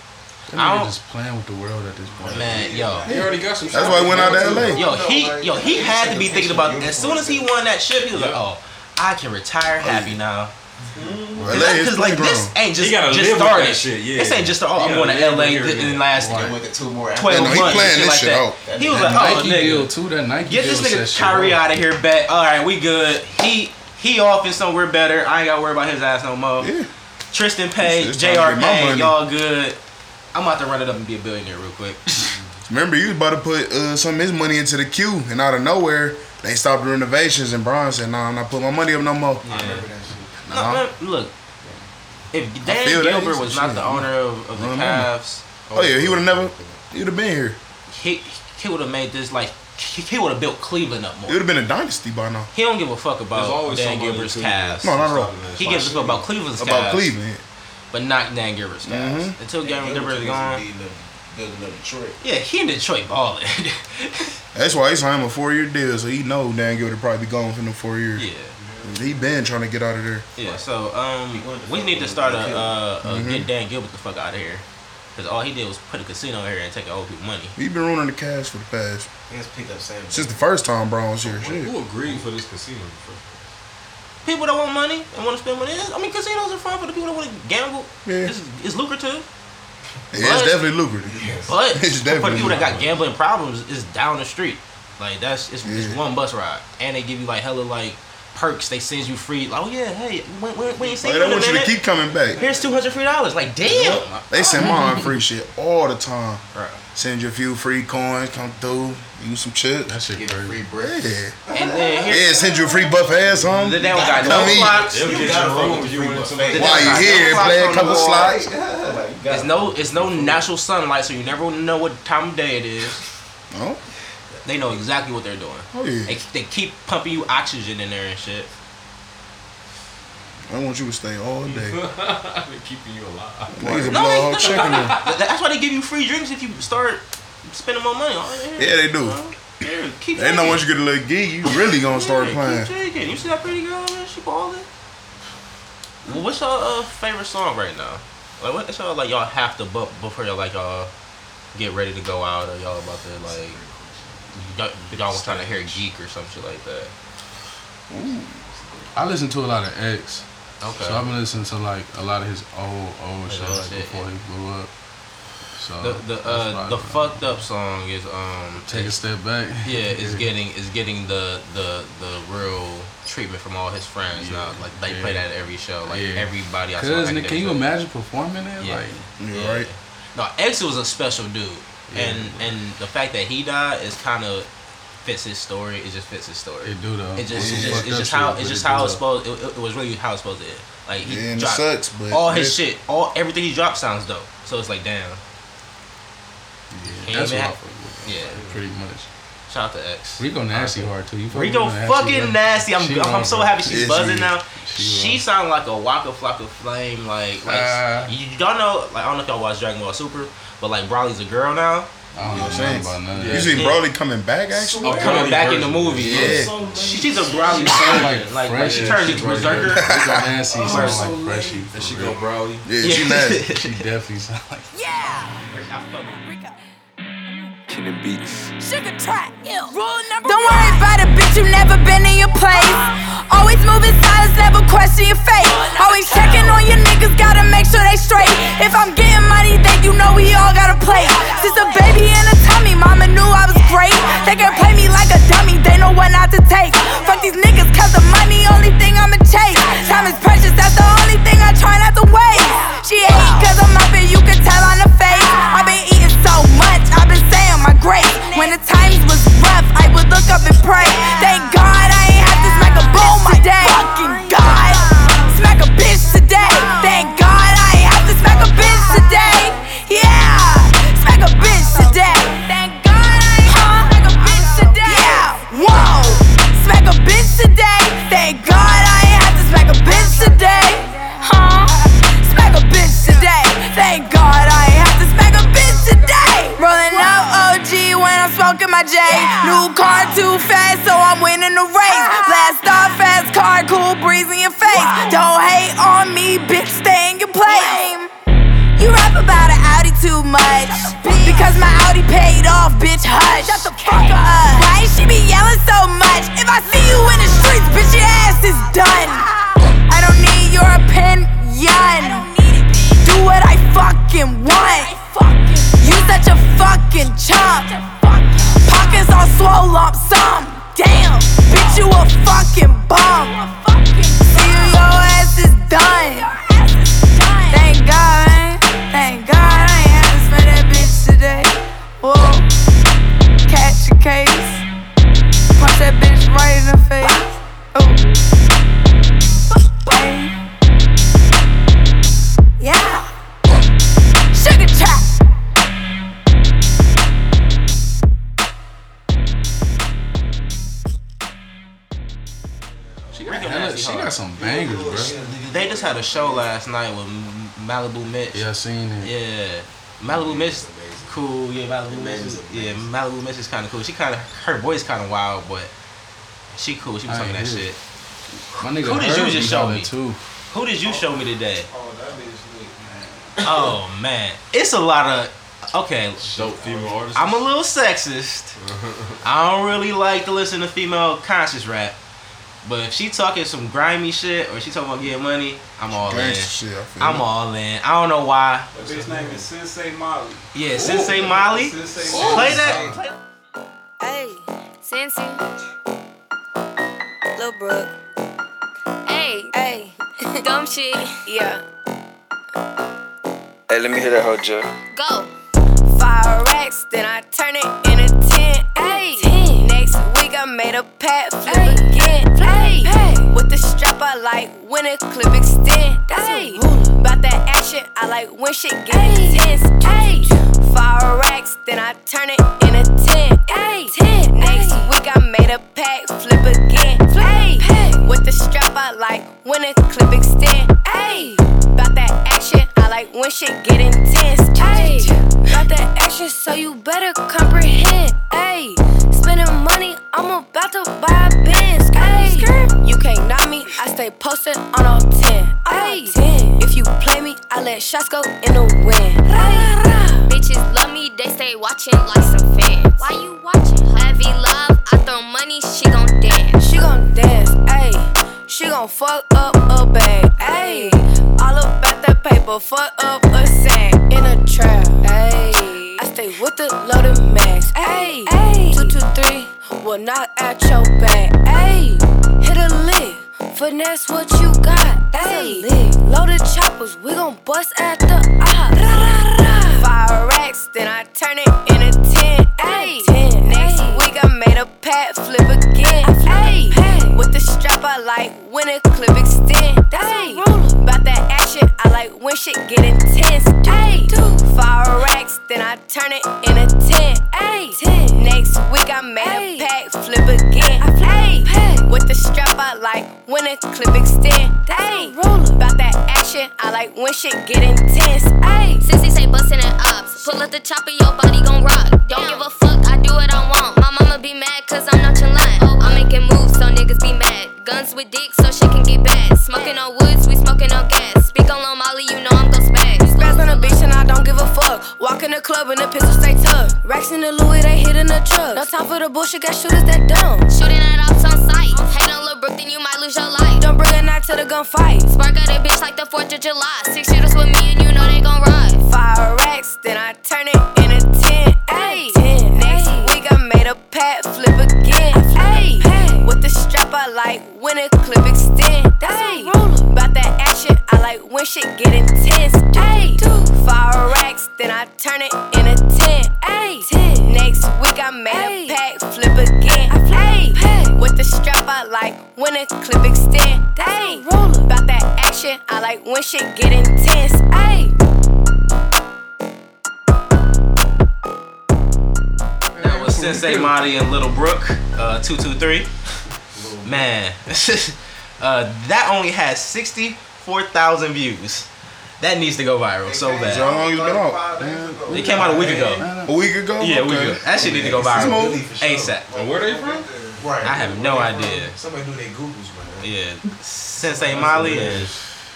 That I nigga don't- just playing with the world at this point. Man, yo, He already got some. That's why he went out to too. LA. yo, he, yo, he had to be thinking about. As soon as he won that ship, he was like, "Oh, I can retire oh, happy now." Because like this ain't just He gotta just started. that shit, yeah. This ain't just oh, I'm going to LA with it, th- in the last They went to two more. twelve Yeah, no, he months. playing and shit this like shit that. out. He was That like, "Oh, Nike nigga, deal too. That Nike Get this nigga shit Kyrie out of here, bet. All right, we good. He he off in somewhere better. I ain't gotta worry about his ass no more. Yeah. Tristan Payne, Jr. time to J.R. get my Payne, y'all good. I'm about to run it up and be a billionaire real quick. Remember, you was about to put uh, some of his money into the queue, and out of nowhere, they stopped the renovations, and Bron said, "Nah, I'm not putting my money up no more." Yeah. No, Nah. man, look, if Dan. Gilbert was not Shit. the owner of, of the Cavs, Oh yeah, he would have never. He would have been here. he he would have made this like he, he would have built Cleveland up more. It would have been a dynasty by now. He don't give a fuck about always Dan somebody Gilbert's Cavs. No, not at all. He gives a fuck about Cleveland's About Cavs, Cleveland. But not Dan Gilbert's Cavs. Mhm. Until Dan Gilbert is gone, Building up Detroit. yeah, he in Detroit balling. That's why he signed a four year deal, so he know Dan Gilbert will probably be gone for them four years. yeah. He been trying to get out of there. Yeah, so um, we need to start a, uh, uh get Dan Gilbert the fuck out of here, cause all he did was put a casino here and take old people money. He been ruining the cash for the past Let's pick up Sam. since the first time Brown was here. Shit. Who agreed for this casino? People that want money and want to spend money. I mean, casinos are fun for the people that want to gamble. Yeah. It's, it's lucrative, It's But- definitely lucrative. but It's definitely for the people that got gambling problems, it's down the street. Like that's it's, it's one bus ride, and they give you like hella like perks. They send you free. Like, oh yeah, hey, we, we, we ain't seen Like, you they in a want you to keep coming back. Here's two hundred free dollars. Like, damn. They send mine free shit all the time. Right. Send you a few free coins, come through, use some chips. That shit Get crazy. free bread. Yeah. And then Yeah, send you a free buffet or something. they don't got no Come eat. clocks. They'll You get gotta your room if you free went buffet. somebody. While you here, no play a couple the wall. slots. It's no, it's no natural sunlight, so you never know what time of day it is. Oh, They know exactly what they're doing. oh yeah. They, they keep pumping you oxygen in there and shit. I want you to stay all day. They're keeping you alive. Niggas No, they- whole no, check in there. Th- That's why they give you free drinks if you start spending more money. Oh, Yeah, they do. Yeah, keep They know once you get a little gig, you really gonna start yeah, playing. Keep drinking. You see that pretty girl, man? She balling. Well, what's your uh, favorite song right now? Like, what's y'all like y'all have to bump before y'all like y'all get ready to go out or y'all about to like y'all, y'all was trying to hear geek or some shit like that. I listen to a lot of X. Okay. So I've been listening to like a lot of his old old shit old like shit, before he blew up. So the the uh the I- fucked up song is um Take a step back. yeah is getting is getting the the the real treatment from all his friends Yeah, now. Like they yeah. play that at every show. Like Yeah. everybody. I Cause back can you day. imagine performing it? Yeah. Like You right? No, X was a special dude, Yeah. and and the fact that he died is kind of fits his story. It just fits his story. it do though. It just, Some it's just, fucked it's up just shit, how, it's it just do how it's supposed. It, it was really how it's supposed to end. Like he Yeah, and it dropped sucks, but all his shit, all everything he dropped sounds dope. So it's like, damn, Yeah, that's Amen. what I fuck with. Yeah. Pretty much. shout out to X. Rico nasty hard too. You fuck Rico with fucking bro? nasty. I'm, I'm, I'm so happy she's Yeah, buzzing is. now. She She sound like a Waka Flocka Flame. Like, like Uh. you, don't know. Like I don't know if y'all watch Dragon Ball Super, but like Broly's a girl now. I don't know saying? about none of You that. see Yeah. Broly coming back actually? Oh, coming back in the movie. Yeah. Yeah. She's a Broly sound like Like, like, she fresh. turned into Berserker. Rico nasty sound like freshy. And she go Broly. Yeah, she nasty. She definitely sound like. Kenny Beats. Sugar track, rule number Don't worry about it, bitch, you never been in your place. Uh-huh. Always moving silence, never question your fate. Always checking on your niggas, gotta make sure they straight. If I'm getting money, then you know we all gotta play. Since a baby in a tummy, mama knew I was great. They can play me like a dummy, they know what not to take. Fuck these niggas, cause the money, only thing I'ma chase. Time is precious, that's the only thing I try not to waste. She hate cause I'm up and you can tell on the face. When the times was rough, I would look up and pray. Thank God I ain't have to smack a boom today. Fucking God, New car too fast, so I'm winning the race. Uh-huh. Blast off fast car, cool breeze in your face. Don't hate on me, bitch, stay in your place. You rap about an Audi too much. Because my Audi paid off, bitch, hush. Shut the fuck up. Why last night with Malibu Mitch. Yeah, I seen it. Yeah. Malibu Mitch, cool. Yeah, Malibu Mitch. Is, yeah, Malibu Mitch is kind of cool. She kind of her voice kind of wild, but she cool. She was talking that shit. My nigga Who did you just show me? Too. Who did you show me today? Oh, that bitch lit, man. Oh man, it's a lot of. Okay, Dope female artist. I'm a little sexist. I don't really like to listen to female conscious rap. But if she talking some grimy shit or she talking about getting money, I'm all in. Shit, I feel I'm it. all in. I don't know why. That bitch name is Sensei Molly. Yeah, Sensei Molly. Sensei Play that. Play Hey, Cincy. Lil Brooke. Hey, hey. Dumb shit. Yeah. Hey, let me hear that whole joke. Go. Five racks, then I turn it into made a pat flip again. Hey. With the strap I like when a clip extend. Hey. About that action, I like when shit get intense. Hey. Five racks, then I turn it into ten. Hey. ten. Next week I made a pack flip again. Hey. With the strap I like when a clip extend. Hey. About that action, I like when shit get intense. Ayy, got that action, so you better comprehend. Ayy, spending money, I'm about to buy a Benz. Ayy, you can't knock me, I stay posted on all 10. Ayy, if you play me, I let shots go in the wind. Ayy, Bitches love me, they stay watching like some fans. Why you watching? Heavy love, I throw money, she gon' dance. she gon' dance, ayy. She gon' fuck up a bag, ayy. All about that paper, fuck up a sack in a trap, ayy. I stay with the loaded max, ayy. Three, will knock out your back, ayy. Hit a lick, finesse what you got, ayy. Loaded choppers, we gon' bust at the op. Five racks, then I turn it into ten, ayy. Next week I made a pat flip again, ayy. With the strap I like when a clip extend, ayy. About that action, I like when shit get intense, ayy. Five racks, then I turn it into ten, ayy. Next week I made a pack flip again, i ayy. With the strap I like when a clip extend, ayy. About that action, I like when shit get intense, ayy. Sissy say bustin' and ops. Pull up the chopper, your body gon' rock. Don't give a fuck, I do what I want. My mama be mad cause I'm nonchalant. Oh. I'm making moves so niggas be mad. Guns with dick so shit can get bad. Smoking on woods, we smoking on gas. Speak on Lil Molly, you know I'm gon' spaz. Spaz on the beach and I don't give a fuck. Walk in the club and the pistol stay tucked. Racks in the Louis, they hit in the truck. No time for the bullshit, got shooters that dumb. Shooting at ops on sight. Hate on Lil Brook, then you might lose your life. Don't bring a knife to the gunfight. Spark at a bitch like the 4th of July. Six shooters with me and you know they gon' ride. Five racks, then I turn it into ten. Ayy. Next I made a pat flip again. Ayy. With the strap I like when a clip extend. Ayy. About that action, I like when shit get intense. Ayy. Five racks, then I turn it into ten. Ayy. Next week I made a pack flip again. Ayy. With the strap I like when a clip extend. Ayy. About that action, I like when shit get intense. Ayy. Sensei Monty and Little Brook, uh, 223. Man, uh, that only has 64,000 views. That needs to go viral so So how bad. long it's been out? It came out a week ago. A week ago? Yeah, a week Okay. ago. That shit need to go viral Smooth. ASAP. And where they from? Right. I have no idea. Somebody do their Googles, man. Yeah, Sensei Molly and,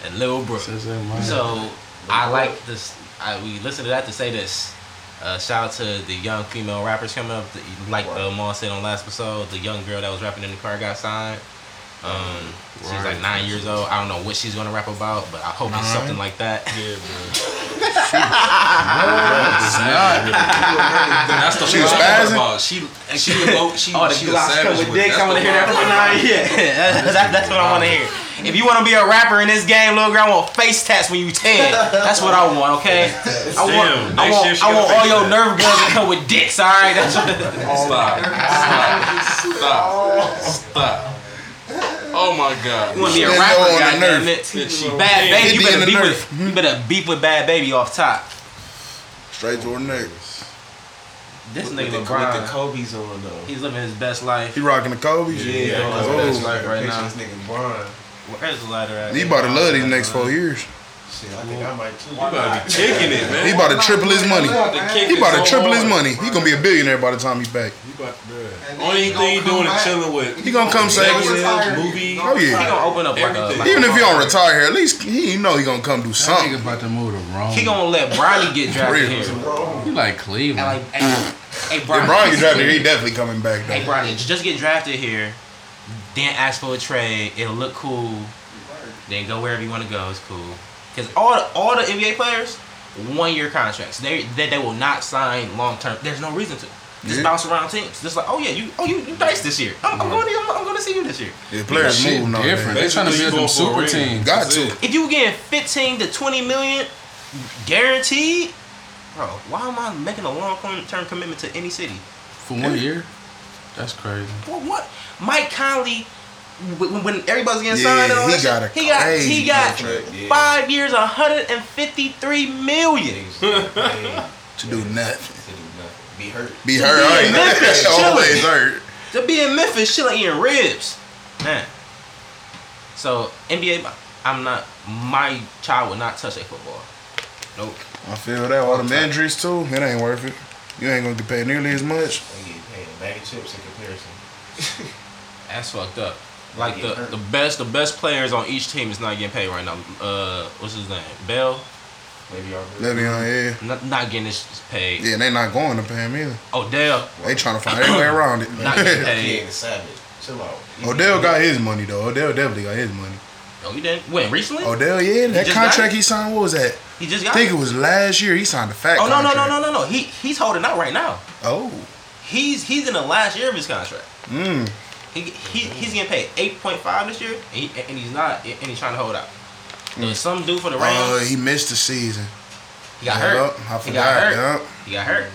and Lil Brook. So I like this. I, we listen to that to say this. Uh, shout out to the young female rappers coming up. Like uh, Maul said on last episode, the young girl that was rapping in the car got signed. Um, she's like nine years old. I don't know what she's gonna rap about, but I hope it's something like that. Yeah, bro. Not. That's the She part was I'm talking spazzing? about. She she emo- she Oh, the she a Glocks savage with with dicks. I want to hear that part from nine. Yeah, that, that's what I want to hear. If you want to be a rapper in this game, little girl, I want face tats when you ten. That's what I want. Okay. I want. Damn, I want, year she I want all your tats. nerve guns to come with dicks. All right. That's what. Stop. Stop. Stop. Stop. Oh my god. You want to be a rapper, on the goddamn nerve. it. Bhad Bhabie, you better beef with. You better beef with Bhad Bhabie off top. Straight to her niggas. This With nigga the, the with the. Kobe's on though. He's living his best life. He rocking the Kobe's? Yeah, Yeah, yeah, oh, that's oh. life right Right now. now. This nigga Brian. Where's the lighter at? He about to love these next four years. Shit, I think I might too. You better be kicking it, man. He about to triple his money. He about to triple his money. He gonna be a billionaire by the time he's back. You about to. Only thing you doing is chilling with He gonna come save us. executives, movie. Oh, oh He gonna open up like a. Like Even if he don't retire here, at least he know he gonna come do That nigga something. about to move to Rome. he gonna let Bronny get drafted here. He like Cleveland. Like, hey, hey If Bronny. Get drafted, he definitely coming back Hey. Bronny, just get drafted here. Then ask for a trade. It'll look cool. Then go wherever you want to go. It's cool. Cause all all the NBA players, one year contracts. They they, they will not sign long term. There's no reason to. Just Yeah. bounce around teams. Just like, oh yeah, you oh you you dice this year. I'm, I'm going to I'm, I'm going to see you this year. Yeah, players Shit move now. different. They trying to Basically, build them super for a teams. Got That's to. If you getting 15 to 20 million guaranteed, bro, why am I making a long term commitment to any city? For one year? That's crazy. For what? Mike Conley, when, when everybody's getting Yeah, signed, and all he that got shit, he got he got contract, yeah. five years, 153 million. To do nothing. Be hurt. Be To hurt. be Right? in Memphis, Always hurt. To be in Memphis, chilling eating ribs, man. So NBA, I'm not. My child will not touch a football. Nope. I feel that. All the injuries too. It ain't worth it. You ain't gonna get paid nearly as much. They bag of chips in comparison. That's fucked up. Like the, hurt. the best the best players on each team is not getting paid right now. Uh, what's his name? Bell, Maybe y'all. On, yeah. not, not getting his paid. Yeah, they not going to pay him either. Odell, They trying to find every way around it. not getting it. paid. King Savage. Chill out. Odell got his money though. Odell definitely got his money. Oh, he didn't. When recently? Odell, yeah, that contract he signed. What was that? he just I got. think it. it was last year. He signed a fat. Oh no no no no no no. He he's holding out right now. Oh, He's he's in the last year of his contract. mm. He, he he's getting paid eight point five this year, and, he, and he's not, and he's trying to hold out. There's some dude for the Uh, Rams. he missed the season. he got Yup, hurt. I forgot. He got hurt. Yup. He got hurt.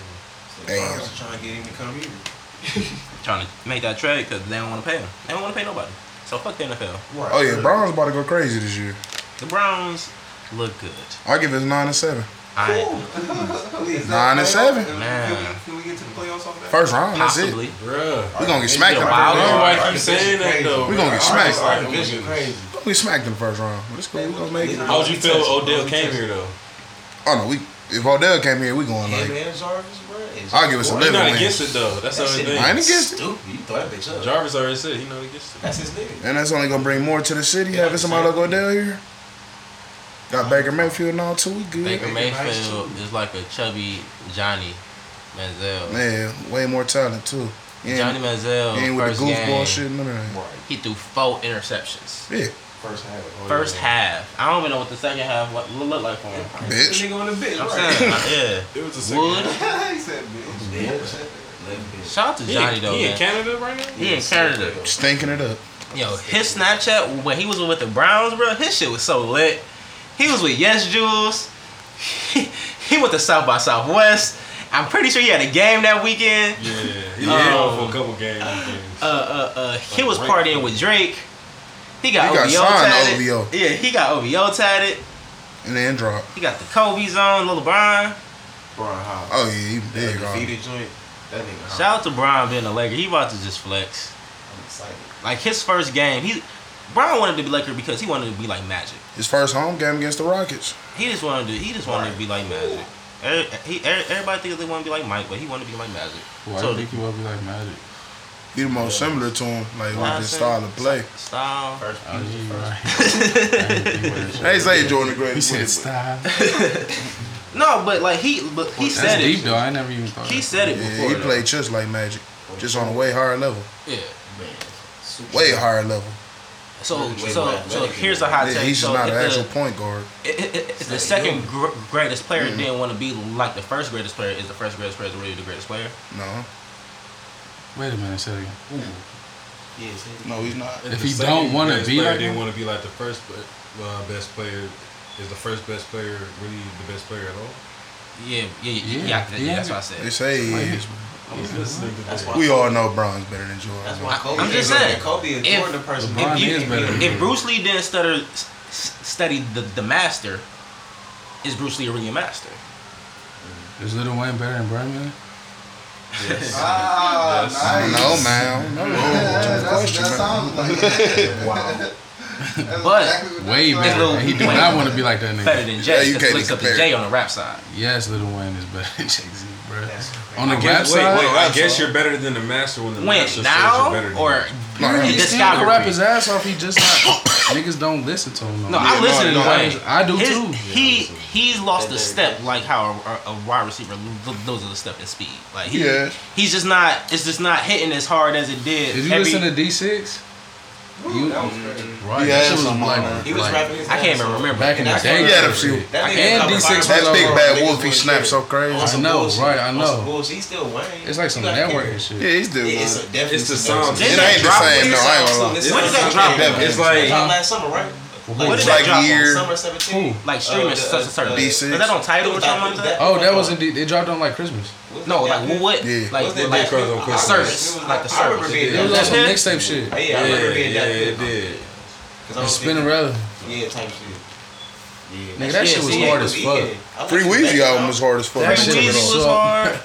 Damn. Browns are trying to get him to come here. Trying to make that trade because they don't want to pay him. They don't want to pay nobody. So fuck the NFL. Right. Oh yeah, Browns about to go crazy this year. The Browns look good. I give it nine and seven. I Nine and seven. Man. Can we, get to the playoffs off that? First round. That's possibly. it. Bruh. We gonna get smacked in the first wild round. Everybody keep saying that though. We gonna get smacked. Our division crazy. We gonna get smacked in the first round. It's cool. We gonna make it. How would you feel if Odell came here though? Oh no, we. If Odell came here, we going Him like. and Jarvis, bro. is- I'll give us a He's living not win. against it though. That's the only shit thing. I ain't against it. Stupid. You throw that bitch up. Jarvis already said he not against it. That's his nigga. And that's only gonna bring more to the city. Having somebody like Odell here. Got Baker Mayfield and all too. We good. Baker Nice Mayfield is like a chubby Johnny Manziel. Man, way more talent too. He Johnny Manziel he ain't with first the game, goofball shit. None of that. Right. he threw four interceptions. Yeah, First half. Oh, first half. I don't even know what the second half what look look like for him. bitch. Nigga on the bench, I'm right? saying, yeah. It was a second. Wood. he said bitch. Yeah. Shout out to Johnny in, though, he in. Canada right now. He in Canada. Stinking it up. Yo, his Snapchat when he was with the Browns, bro, his shit was so lit. He was with Yes Jules. He, he went to South by Southwest. I'm pretty sure he had a game that weekend. Yeah, he Yeah. was on for a couple games. Uh, uh, uh, he was partying with Drake. He got He got OVO signed tatted. OVO. Yeah, he got OVO tatted. And then drop. He got the Kobe's on, Lil Brian. Brian Howe. Oh yeah, he That big. huh? defeated joint. That nigga. Shout out to Brian being a Laker. He about to just flex. I'm excited. Like his first game, he Brian wanted to be Laker because he wanted to be like Magic. His first home game against the Rockets. He just wanted to. He just wanted to be like Magic. Every- He, er, everybody thinks they want to be like Mike, but he wanted to be like Magic. Why So do you think you will be like Magic? He the most similar to him, like Nah, with his style of play. Style. First. Oh, he was you the oh, right. first. Say Jordan the He said style. No, but like he, but he That's said deep it. though. I never even thought. He of said it Yeah, before. he though. played just like Magic, just on a way higher level, Yeah. Man. Super Way higher level. So, Way so, more so here's a hot take. he's so not if an the- actual point guard. It, it, it, the second gr- greatest player didn't want to be like the first greatest player, is the first greatest player really the greatest player? No, Wait a minute, say it again. Yeah, no, he's not. If The he don't wanna be player like didn't want to be like the first but, uh, best player. Is the first best player really the best player at all? Yeah, yeah, yeah. Yeah, yeah, yeah. that's what I said. They said. say he is. I was listening to That's that. why. we all know Bron's better than Jordan. That's why Kobe. I'm just is- saying, Kobe is if- Jordan person. If, you, is better than if. Bruce Lee didn't stutter, s- s- study the, the master, is Bruce Lee really a master? Is Lil Wayne better than Birdman? Ah, Yes. nice. No, man. No, Yeah, that's, question, that man. sounds like Wow. That's But exactly what Way that better. sounds He like. do not want to be like that nigga. Better nigga. than Yeah, Jay. you because can't he up to compare. Jay on the rap side. Yes, Lil Wayne is better than Jay Z, bro. On the I rap guess, wait, wait, I guess you're better than the master when the When master now says you're better than or him. No, during he he his still can rap his ass off. He just not. niggas don't listen to him. No, more. I listen no, to no, Wayne. I do His- too. He he's lost That a step like how a, a wide receiver lo- loses a step in speed. Like he, Yeah. he's just not. It's just not hitting as hard as it did. Did you every- listen to D Six? You That was crazy. right? He had was some on like. He was like, rapping his I can't ass even remember. back in the And day. He had a few. That And D6 That big bad Niggas wolf, he was snapped so crazy. On I know, right, I know. some. He's still Wayne. It's like some You gotta network and shit. Yeah, he's still Yeah, it's a definitely It's the some sound. It ain't the same, though. I ain't gonna lie. It's When did that not- drop? It's like It dropped last summer, right? When did Like that drop? year- Summer 17. Like streaming Uh, such a certain. D6. Is that on title or something like that? Oh, that was indeed. They dropped on like Christmas. No, like what? Yeah. Like What's that like back- on Christmas. service, like the I remember service. being It was on some That's mixtape shit. Yeah, I yeah, remember being yeah, that. it did. It's Spinnerella. Yeah, type shit. Yeah, Nigga, that Yeah, shit was hard as fuck. Free Weezy album was hard as fuck. That shit Weezy was hard.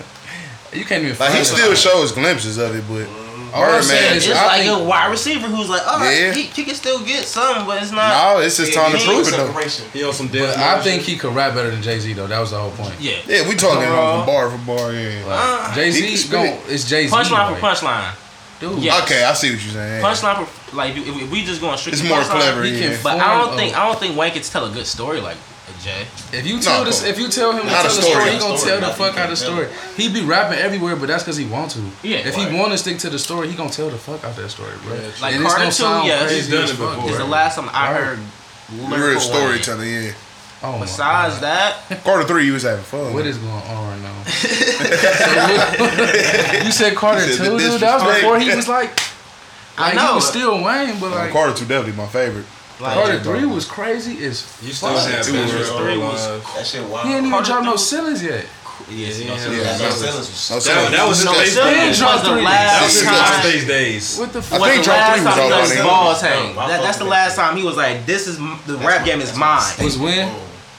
You can't even Like he still shows glimpses of it, but All I'm Birdman. saying It's is, I like think, a wide receiver who's like, all right, Yeah. he, he can still get some, but it's not. No, it's just time to prove it though. He on some but dead. I think he could rap better than Jay Z though. That was the whole point. Yeah. Yeah, we talking Uh, from bar for bar. Yeah. Uh, Jay Z spit go. It's Jay Z. punchline for punchline. dude. Yeah. Okay, I see what you're saying. Punchline for like if, if we just going straight. It's to more punchline, clever. he Yeah. But I don't think I don't think Wayne can tell a good story like Jay. If you tell No, this, if you tell him to not tell a the story. story, he gonna Story, tell the fuck he out the story. He be rapping everywhere, but that's because he want to. Yeah. If he want to stick to the story, he gonna tell the fuck out that story, bro. Like And it's Carter gonna sound yeah. crazy He's done as it fuck. before. Is the last time I Right. heard Real lyrical Wayne. storyteller. Yeah. Oh Besides God. that, Carter three, you was having fun. What is going on right now? You said Carter He said two, dude. That was before he was like, I like know. he was still Wayne, but like Carter two definitely my favorite. Like, Carter three was crazy as You still fuck. have Two was- three was- That shit wild. He ain't even dropped no three- ceilings yet. yes, Yeah, no, yeah, Silly. Yeah, That no, no was no That, sellers. that was No, Space Silly Days. was the last was Silly his time. Space Days. What the fuck? Was think Drought Three was time he out his balls hang. That, that's the last time he was like, "This is the rap game is mine." Was when?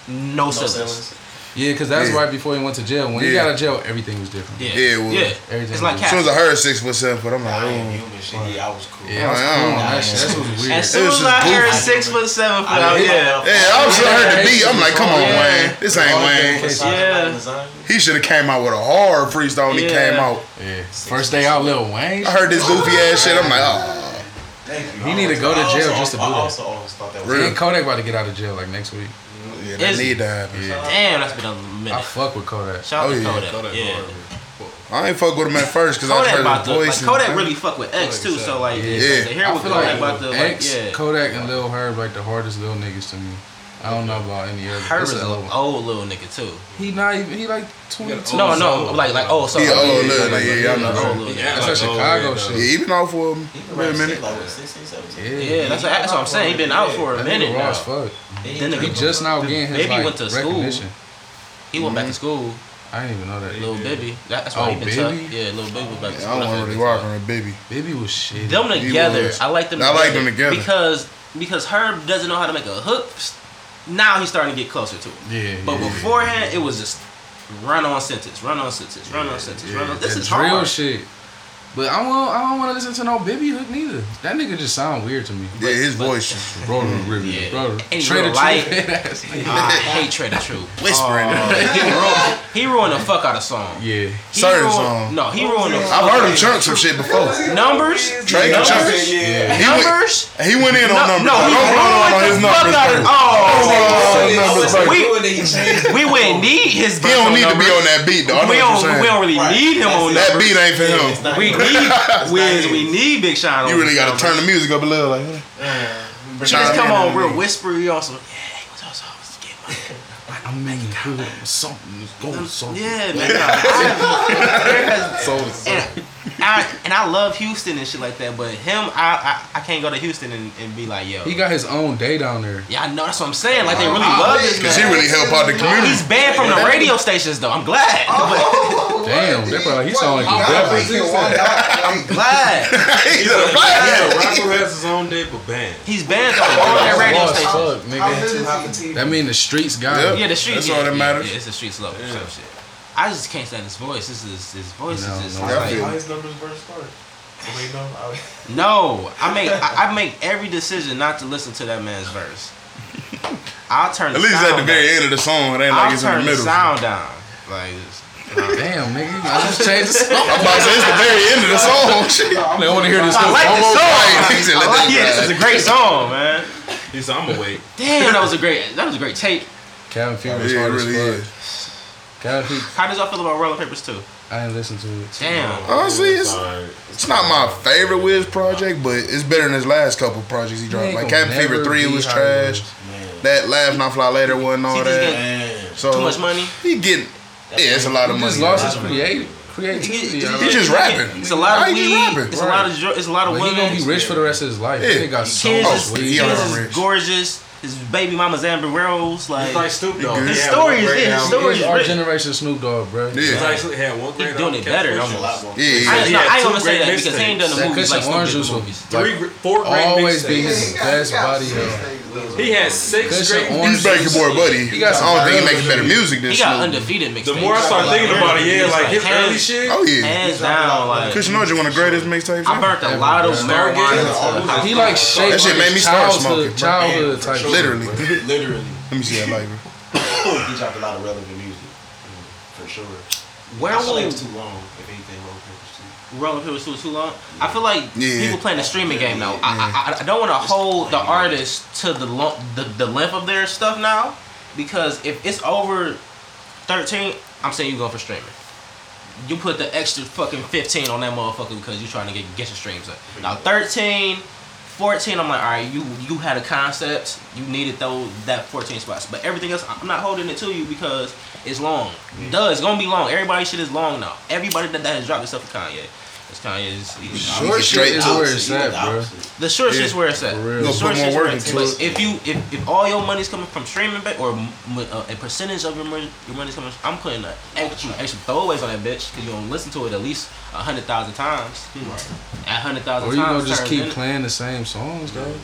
No No Ceilings. sellers. Yeah, because that's Yeah. right before he went to jail. When he got out of jail, everything was different. Yeah, Yeah, well, yeah. everything It's like As soon as I heard six foot seven foot, I'm like, I ain't oh. human shit. Yeah, I was cool. Yeah, I was Like, cool on oh, that shit. Was weird. As soon as I heard goofy. six foot seven foot I out, didn't yeah. Yeah, I was heard the beat. I'm like, come on, Yeah. Wayne. This ain't Wayne. Yeah. He should have came out with a hard freestyle when he came out. Yeah. First day out, Lil Wayne. I heard this goofy ass shit. I'm like, oh. He need to go to jail just to do that. also always thought that was Really? And Kodak about to get out of jail like next week. Yeah, that Is- need to happen. Damn, that's been a minute. I fuck with Kodak. Shout out Oh, to yeah. Kodak. Kodak yeah. hard. I ain't fuck with him at first because I Kodak heard about his to voice. like and- Kodak really fuck with X too. So like, Yeah. yeah. to hear I what feel Kodak like about the like, X, yeah. Kodak, and Lil Herb like the hardest little niggas to me. I don't know about any other. Herb It's is an little- old little nigga too. He not even. He like twenty two. No, no, like like oh, so Yeah, like, old yeah, little, like, yeah, like, yeah, know old little Yeah. That's like, oh, Chicago yeah, shit. Yeah, he been out for a He been been a around minute. like what, 16, 17? Yeah, Yeah, that's what, that's what I'm saying. He been out for a minute now. fuck. Then He nigga, just now getting his Baby like went to school. recognition. he went back to school. I didn't even know that. Little baby. That's why Oh, he been Baby? tough. Yeah, little baby was back to Yeah, school. I don't want to he really been rock on a baby. Baby was shit. Them together. I like them. I like them together. because because Herb doesn't know how to make a hook. Now he's starting to get closer to it. Yeah, But yeah. beforehand, it was just run on sentence, run on sentence, run on sentence, run on. This that is drill hard. shit. But I don't. I don't want to listen to no Bibby hook neither. That nigga just sound weird to me. Yeah, his but- voice. just- Brother, brother, Yeah. brother. And Trader real. Truth ass nigga. I hate Trae tha Truth. Whispering. Uh, he, ruined, he ruined the fuck out of song. Yeah. He Certain ruined, song. No, he ruined the I've heard him chunk some shit before. numbers. Trae can chunk numbers. it. Yeah. He went, Numbers. he went in on No, numbers. no, he Don't blow on ruined his the fuck numbers. out of. first. Oh, Oh, numbers first. we, we wouldn't need his. He don't need to be on that beat though. I know We what don't. you're We don't saying. really need him on That numbers. beat ain't for him. We need Wiz. We need Big Sean. You really gotta turn the music up a little. Like, But you just come on real whispery on some. Yeah, what's up, what's up, get my- I'm making good something. It's going um, something. Yeah, man. no, I- there has- and, I, and I love Houston and shit like that, but him, I I, I can't go to Houston and, and be like, yo. He got his own day down there. yeah, I know that's what I'm saying. Like they really oh, love this Cause he really help out the community. He's banned from the radio stations though. I'm glad. Oh, Damn, they probably he sound like a devil. I'm glad. He's a Yeah, black. rapper has his own day, but banned. He's banned on all that radio Raw stations. fuck, nigga. That mean the streets got Yep. Yeah, the streets. That's yeah, all that matters. Yeah, it's the streets love him. some shit. I just can't stand his voice. This is his voice No, is just no, like, How his numbers first start? No. I, make I, I make every decision not to listen to that man's verse. I'll turn the At least sound at the very down. end of the song, it ain't I'll like it's in the turn the middle. sound down. Like it's- Damn, uh, nigga. I just changed the song. I'm about to say it's the very end of the song. Shit. They want to hear this. I like the song. fight. He said, I let like that. This is a great song, man. He said, "I'm gonna wait." Damn, that was a great that was a great tape. Cabin Fever was Yeah, hard really as is. Fuck. Cabin Fever. How does y'all feel about Rolling Papers too? I didn't listen to it. Damn. Honestly, it's, it's not my favorite Wiz project, but it's better than his last couple projects he dropped. Like gonna Cabin Fever 3 was how trash. That Laugh Now Fly Later wasn't all See, this that. So Too much money. He getting yeah, it's a lot of He money. just lost his creative creativity. He- I He like just rapping. It's a lot of weed. rapping. It's a lot of it's a lot of But he women. gonna be rich for the rest of his life. Yeah. He got so much is, he weed. kids already is gorgeous. His baby mama's Amber Rose. Like He's like Snoop Dogg. His He had story is- his album. story- is our rich. generation Snoop Dogg, bro. Yeah. He's actually had one great He's doing it better. Catch I'm- Push. A lot more. Yeah, I, yeah. no, I ain't gonna say that great because he ain't done the That movies like Snoop Orange did Juice the movies. Three, like, four great always be mixtapes. his best body of He has six Cushion straight. He's making more money. He got I don't think he making better music than He got Snoop. undefeated mixtapes. The more I start thinking about it, yeah, like his early shit. Oh yeah. hands down, like Kush and Orange one of the greatest mixtapes. I burnt a lot of marijuana. to the house. He like shaped That shit made me his start childhood, smoking, childhood type shit, Literally. Literally, Let me see that lighter. he dropped a lot of relevant music, for sure. Where I feel like will it's too long. If anything, Roll Papers too. Rolling Papers too too long? I feel like Yeah. people playing the streaming game now. I, I, I don't want to hold the artist to the, lo- the the length of their stuff now, because if it's over thirteen, I'm saying you go for streaming. You put the extra fucking 15 on that motherfucker because you're trying to get get your streams up. Now 13, 14, I'm like, all right, you you had a concept, you needed those that 14 spots, but everything else, I'm not holding it to you because it's long. Duh, it's gonna be long. Everybody shit is long now. Everybody that, that has dropped except for Kanye. It's Kanye's. he's- Short shit straight is to where Opposite, it's he went at, the bro. opposite. The short Yeah, shit's where it's at. The Gonna short put more where it's at. But if you if, if all your money's coming from streaming back or uh, a percentage of your money your money's coming, I'm putting an extra extra throwaways on that bitch because you gonna listen to it at least a hundred thousand times. A hundred thousand Or you times. gonna just keep playing the same songs, though.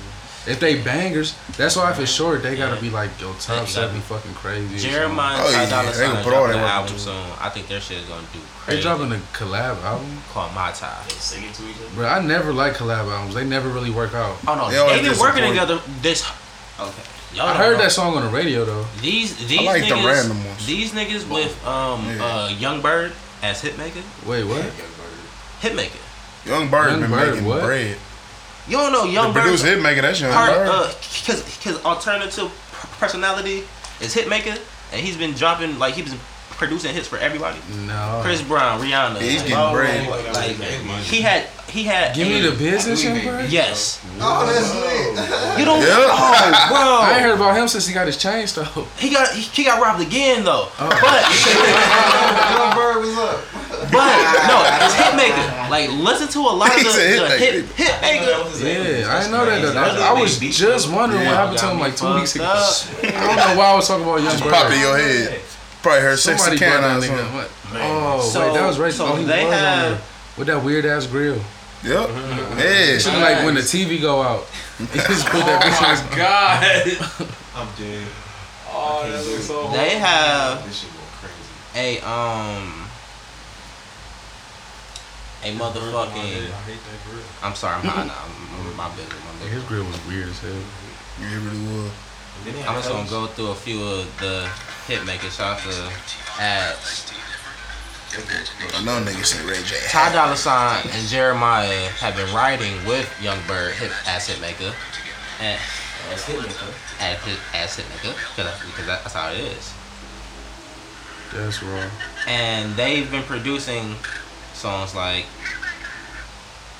If they bangers, that's why if it's short, they gotta be like yo Yeah, top you seven fucking crazy. Jeremiah Oh, and yeah, Ty Dolla they Sign gonna are put all dropping an album into soon. I think their shit is gonna do something. crazy. They dropping a collab album, called MihTy. Sing it to each other. bro. I never like collab albums. They never really work out. Oh no, They always they've been working together. This okay. Y'all I heard know. that song on the radio though. These these like the random ones. these niggas with um Yeah. uh Young Berg as hitmaker, Wait, what? hitmaker. Young Berg Young been Bird, making what? bread. You don't know The Young Berg producer hit making that Young part Bird. uh cause cause alternative personality is hitmaker and he's been dropping like he's been producing hits for everybody. No. Chris Brown, Rihanna. Yeah, he's like, getting oh, bread. Like, he had he had Give me the business, Young Berg. Yes. Oh, that's lit. You don't Yeah. Oh bro. I ain't heard about him since he got his chain stole. He got he, he got robbed again though. But Young Berg was up. But no, it's Hitmaker. Like listen to a lot of He the, said the hit Hitmaker. Hitmaker. Yeah, I know that. Though. I was just wondering what happened to him like two weeks ago. I don't know why I was talking about Young Just Bird. popped in your head. Probably heard sexy Somebody can brought or that nigga. What? Oh, So- wait, that was right. so oh, he they was on have- there with that weird ass grill. Yep. Yeah. It's like when the TV go out. You just put that bitch on his God. I'm dead. Oh, that looks so. They have This shit going crazy. a um a I motherfucking. hate that grill. I'm sorry, I'm high now. I'm, my business. My His grill was weird as hell. Yeah, it really was. And then they I'm just gonna Elvis. go through a few of the hitmakers. Shout out to ads. I know niggas say Ray J. Ty Dolla Sign and Jeremiah have been writing with Young Berg hit, as hitmaker, and That's Hitmaker. as hit, as hitmaker because that's, because that's how it is. That's raw. and they've been producing songs like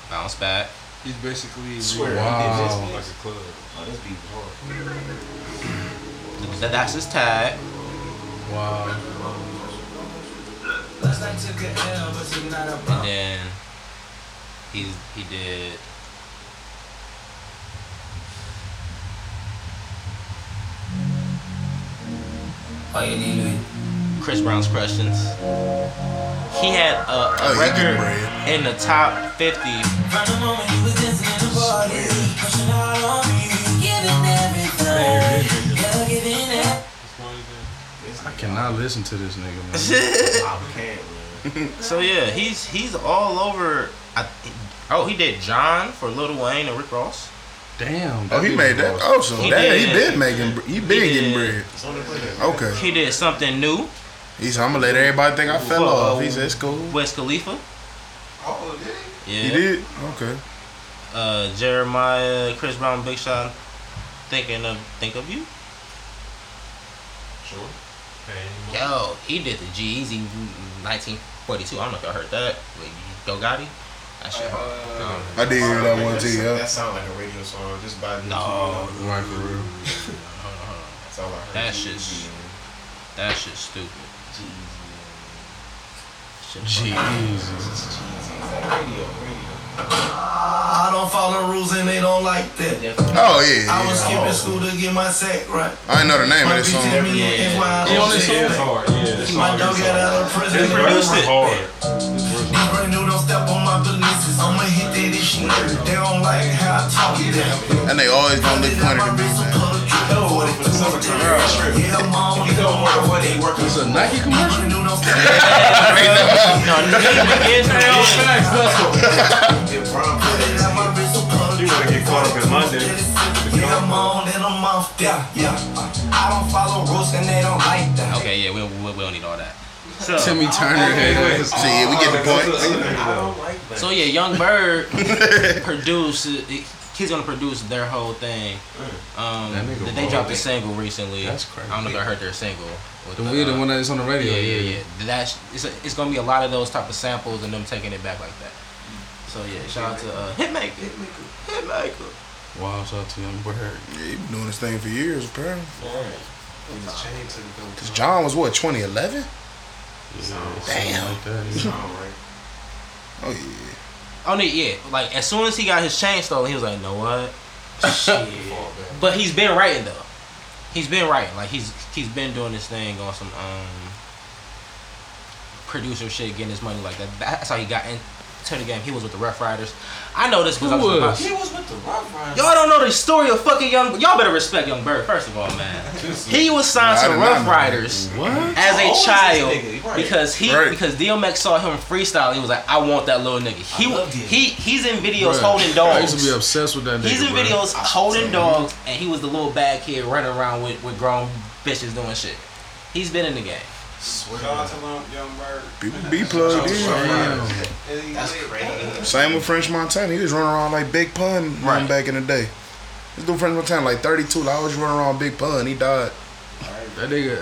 Bounce Back. He's basically Swear, Wow. he did this like a club. Oh, this beat was hard. That, that's his tag. Wow. And then he's he did Chris Brown's questions. He had a, a Oh, record in the top 50 I cannot listen to this nigga, man. I can't, man. So yeah, he's he's all over. I, oh, he did John for Lil Wayne and Rick Ross. Damn. Oh, he made that. was- Oh, so He damn, he did. been making. He been He getting bread. It's on the play. Okay. He did something new. He said, I'm gonna let everybody think I fell Whoa. off. He said, it's cool. Wiz Khalifa. Oh, did he? Yeah. He did. Okay. Uh, Jeremiah, Chris Brown, Big Sean. Thinking of think of you. Sure. Yo, he did the G Easy 1942. I don't know if y'all heard that. With Yo Gotti. That shit hard. Um, I did hear that one too, yeah. That sound like a radio song just by the No. two. Right, for real. That's all I heard. That G-Eazy shit's- that shit's stupid. G-Eazy Shit and- Jesus. It's G-Eazy. It's like radio, radio. I don't follow rules and they don't like that. Oh yeah. yeah. I was yeah. skipping school to get my sack right. I didn't know the name of My this song. hit me and I He don't on this song that. hard. Yeah, this My song dog is got hard. out of prison. This produced verse it. is hard. These brand new don't step on my business. I'ma hit that this shit. They don't like how I talk it down. And they always gonna look funny to me, man. Know what for the summertime trip. If you go more than what they working It's a Nike commercial. No, nigga, is hell. If Bron put it in my wrist, so cold. You wanna get caught up in Monday? Yeah, I'm on and I'm off. Yeah, yeah. I don't follow rules and they don't like that. Okay, yeah, we, we, we don't need all that. So, Timmy Turner. head. See, yeah, we get the point. I don't like that. so yeah, Young Berg produced. He's gonna produce their whole thing. Um, That they dropped a single recently. That's crazy. I don't know if I heard their single. with The weird uh, one that's on the radio. Yeah, yeah, yeah. That's it's, a, it's gonna be a lot of those type of samples and them taking it back like that. So yeah, shout out to uh, Hitmaker. Hitmaker. Wow, shout out to Young Berg. Yeah, he been doing this thing for years, apparently. He was chained to the Cause John was what 2011? Yeah, Damn. Like that, yeah. Alright. Oh yeah. Oh no, yeah. Like as soon as he got his chain stolen, he was like, "Know what? Shit." but he's been writing though. He's been writing. Like he's he's been doing this thing on some um producer shit, getting his money like that. That's how he got into the game. He was with the Ruff Ryders. I know this because I was. was? He was with the Ruff Ryders. Y'all don't know the story of fucking Young. Y'all better respect Young Berg first of all, man. He was signed I to did the not Rough. Riders What? as a How child old is this nigga? Right. because he Right. because DMX saw him freestyle. He was like, I want that little nigga. He he he's in videos Bruh, holding dogs. I used to be obsessed with that nigga. He's in bruh. videos holding dogs, and he was the little bad kid running around with, with grown bitches doing shit. He's been in the game. Swear Shout out to to Young Young Berg. People be plugged in. Damn. That's crazy. Same with French Montana. He was running around like Big Pun Right. right. back in the day. This dude French Montana like 32. Like, I was running around Big Pun. He died. That nigga,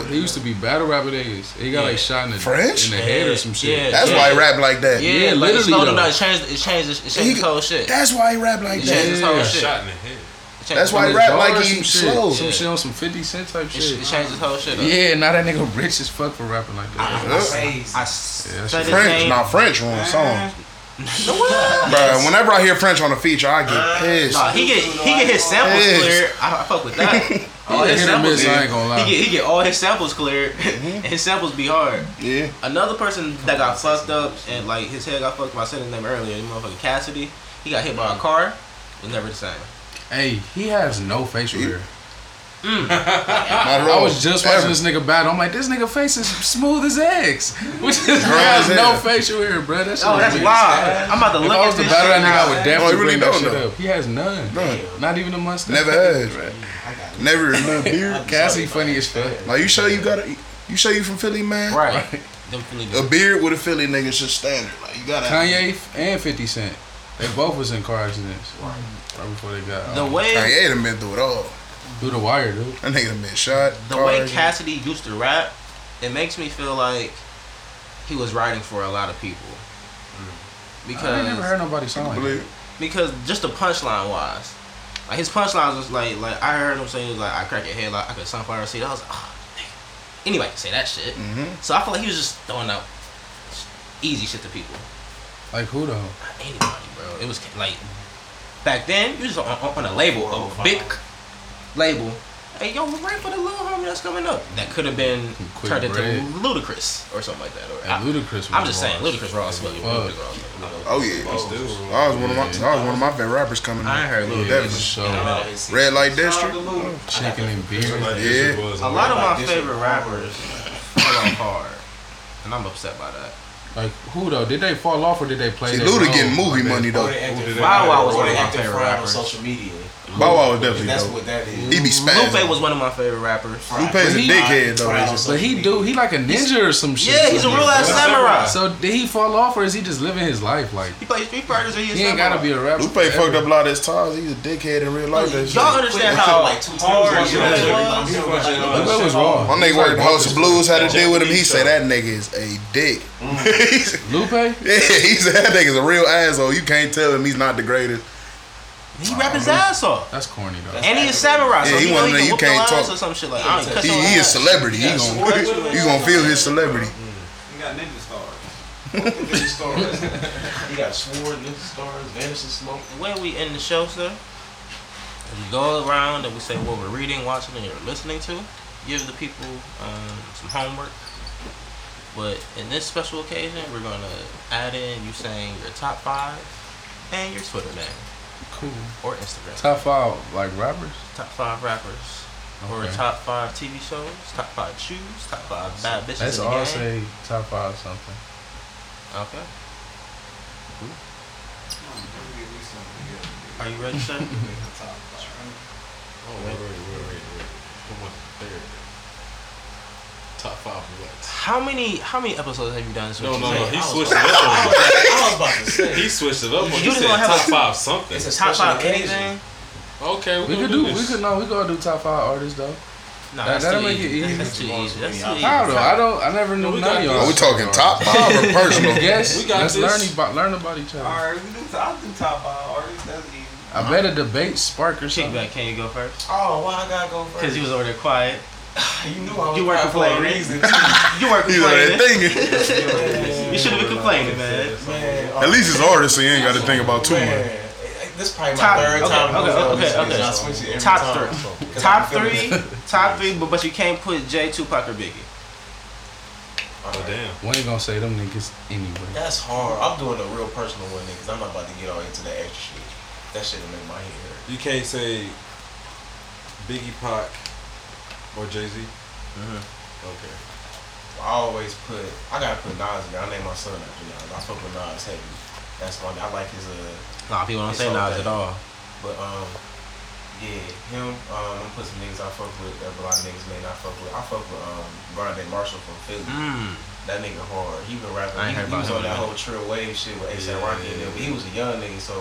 uh, he used to be battle rapper niggas. He got Yeah. like shot in the French? in the head or some shit. Yeah. That's why he rap like that. Yeah, Yeah, like it literally, slowed him though. down. It changed. It changed. It changed He- his whole shit. That's why he rap like changed that. his whole Yeah. shit. Shot in the head. It changed That's why he rap like or he some shit. slow. Some shit on some 50 Cent type shit. it changed his whole shit. Up. Yeah, now that nigga rich as fuck for rapping like that. Crazy. I Yeah, said that's his French, not French on songs. Yes. Bro, whenever I hear French on a feature, I get pissed. Nah, he get he get his samples Yes. cleared. I, I fuck with that. All his samples, miss, I ain't gonna lie. he get he get all his samples cleared, and mm-hmm. his samples be hard. Yeah. Another person that got fucked up and like his head got fucked By, I said his name earlier. The motherfucker Cassidy. He got hit by a car. Was never the same. Hey, he has no facial hair. Mm. Not at I was just Ever. watching this nigga battle. I'm like, this nigga face is smooth as eggs. Which is has no facial hair, bro. That shit Oh, that's weird. wild. I'm about to If look I at to this battle shit that nigga, I now. would oh, No, definitely he really bring that don't shit know. up. He has none. None. Not even a mustache. Never has. Never a little beard. Cassie funny as fuck. Like you show you got a, you show you from Philly, man. Right. Them Philly A beard with a Philly nigga is just standard. Like you gotta. Kanye and 50 Cent. They both was in car accidents. Right before they got The um, way Kanye done been through it all. through the wire, dude. That nigga done been shot. the car way accident. Cassidy used to rap, it makes me feel like he was writing for a lot of people. Because I ain't never heard nobody sound like that. Because just the punchline wise, like his punchlines was like like I heard him say he was like I crack your head like I could sunflower seed. I was like, oh, anybody can say that shit. Mhm. So I feel like he was just throwing out easy shit to people. Like who though? Anybody, bro. It was like back then you was on, on, on a label, a big label. Hey, yo, we're right for the little homie that's coming up. That could have been Quick turned into bread. Ludacris or something like that. Or And I, Ludacris was I'm just saying, hard. Ludacris Ross. Ludacris Fuck. Ross. Oh yeah. I was one of my. I was one of my favorite rappers coming. I ain't heard up. Ludacris. Definitely. So Red Light District. chicken and beer. Yeah. A lot of my favorite rappers fall off hard, and I'm upset by that. Like who though? Did they fall off or did they play? See, Luda getting movie Like, money though. Or they Bow Wow was one of my acting favorite on rappers. social media. Bow Wow was definitely That's dope. what that is. He be spazzing. Lupe was one of my favorite rappers. Lupe's a he- dickhead though. Fried on But he do he like a ninja or some shit. Yeah, he's a real ass samurai. So did he fall off or is he just living his life like? He plays Street Fighters or he, He ain't gotta be a rapper. Lupe fucked up a lot of his ties. He's a dickhead in real life. That shit. Y'all understand They how like two hard times. Lupe was? Lupe was raw. My nigga worked at House of Blues, had to deal with him. He said that nigga is a dick. Lupe? yeah, he said that nigga's a real asshole. You can't tell him he's not the greatest. He rap his ass off. That's corny though. And he is samurai, so Yeah, he he, one know of he can you can't ass talk- or some shit like I ain't cut He, he is ass. celebrity. He gonna you gonna feel his celebrity. You got ninja stars. Ninja stars. He got sword, ninja stars, vanishing smoke. Where we end the show, sir, is we go around and we say what we're reading, watching, and you're listening to. Give the people um, some homework. But in this special occasion, we're gonna add in you saying your top five and your Twitter name. Cool. or Instagram. Top five like rappers. Top five rappers. Or top five TV shows, top five shoes, top five bad bitches Let's in the all game. say top five something. Okay. Are you ready, sir? Oh, wait, wait, wait, wait, wait. Come on, there. Top five what? How many how many episodes have you done? No, Switch no, Your no. Tape? He I switched it up on I was- I was about to say. He switched it up on me. You He just said gonna have top a- five something. It's a Top special five anything? Okay, We gonna could do. this. We could no. We gonna do top five artists though. No, That- that's that'll too make it easy. easy. That's too easy. That's too easy. How though? I don't. I never knew we none of y'all. Are we talking top five or personal? Yes. We got Let's this. learn about learn about each other. Alright, we do I'll do top five artists. That's easy. I bet a debate spark or something. Kickback, can you go first? Oh, why I gotta go first? Because he was over there quiet. you knew I was You weren't quiet for a reason. You weren't He's on that complaining. thinking. You should have been complaining, man. Man, At least it's artist, so you ain't got to think about too man, much. Eh, this is probably my Top, third okay, time. okay, doing okay, this, okay, and I switch it every Top time. three. 'Cause Top three. Top three, but, but you can't put J, Tupac, or Biggie. Oh damn. We ain't gonna say them niggas anyway. That's hard. I'm doing a real personal one, because I'm not about to get all into that extra shit. That shit will make my head hurt. You can't say Biggie Pac or Jay Z. Mm-hmm. Okay. I always put. I gotta put Nas in there. I name my son after Nas. I fuck with Nas heavy. That's my. I like his uh. Nah, people don't say Nas thing. at all. But um, yeah, him. Um, I'm put some niggas I fuck with. That a lot of niggas may not fuck with. I fuck with um Grande Marshall from Philly. Mm. That nigga hard. He been rapping. I ain't He, heard he was on that whole Trill Wave shit with ASAP Yeah, Rocky and yeah. But he was a young nigga, so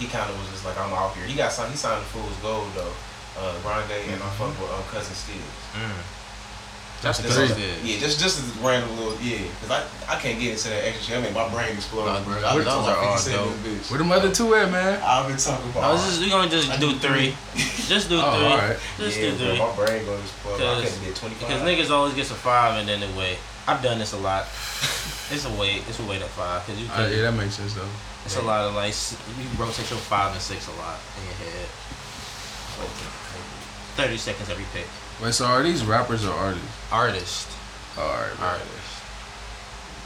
he kind of was just like, I'm out here. He got signed. He signed to Fool's Gold though. Uh, Grande and I fuck with um, Cousin Stizz. Mm. That's Just- three. just- Yeah, just just a random little yeah. Cause I I can't get into that extra shit. I mean, my brain exploded, Uh, bro. those I've been talking are about all 50 Cent dope. in this bitch. Where them other two at, man? I've been talking about. I was just we gonna just do do three. Just do Oh, three. alright. Just yeah, do bro, three. my brain gonna explode. I Cause, couldn't get 25. because niggas always gets a five and then they wait. I've done this a lot. It's a wait. It's a wait at five because you Uh, can. yeah, that makes sense though. It's a lot of like s- you rotate your five and six a lot in your head. Thirty seconds every pick. Wait, so are these rappers or artists? Artist. All right, bro. Artist.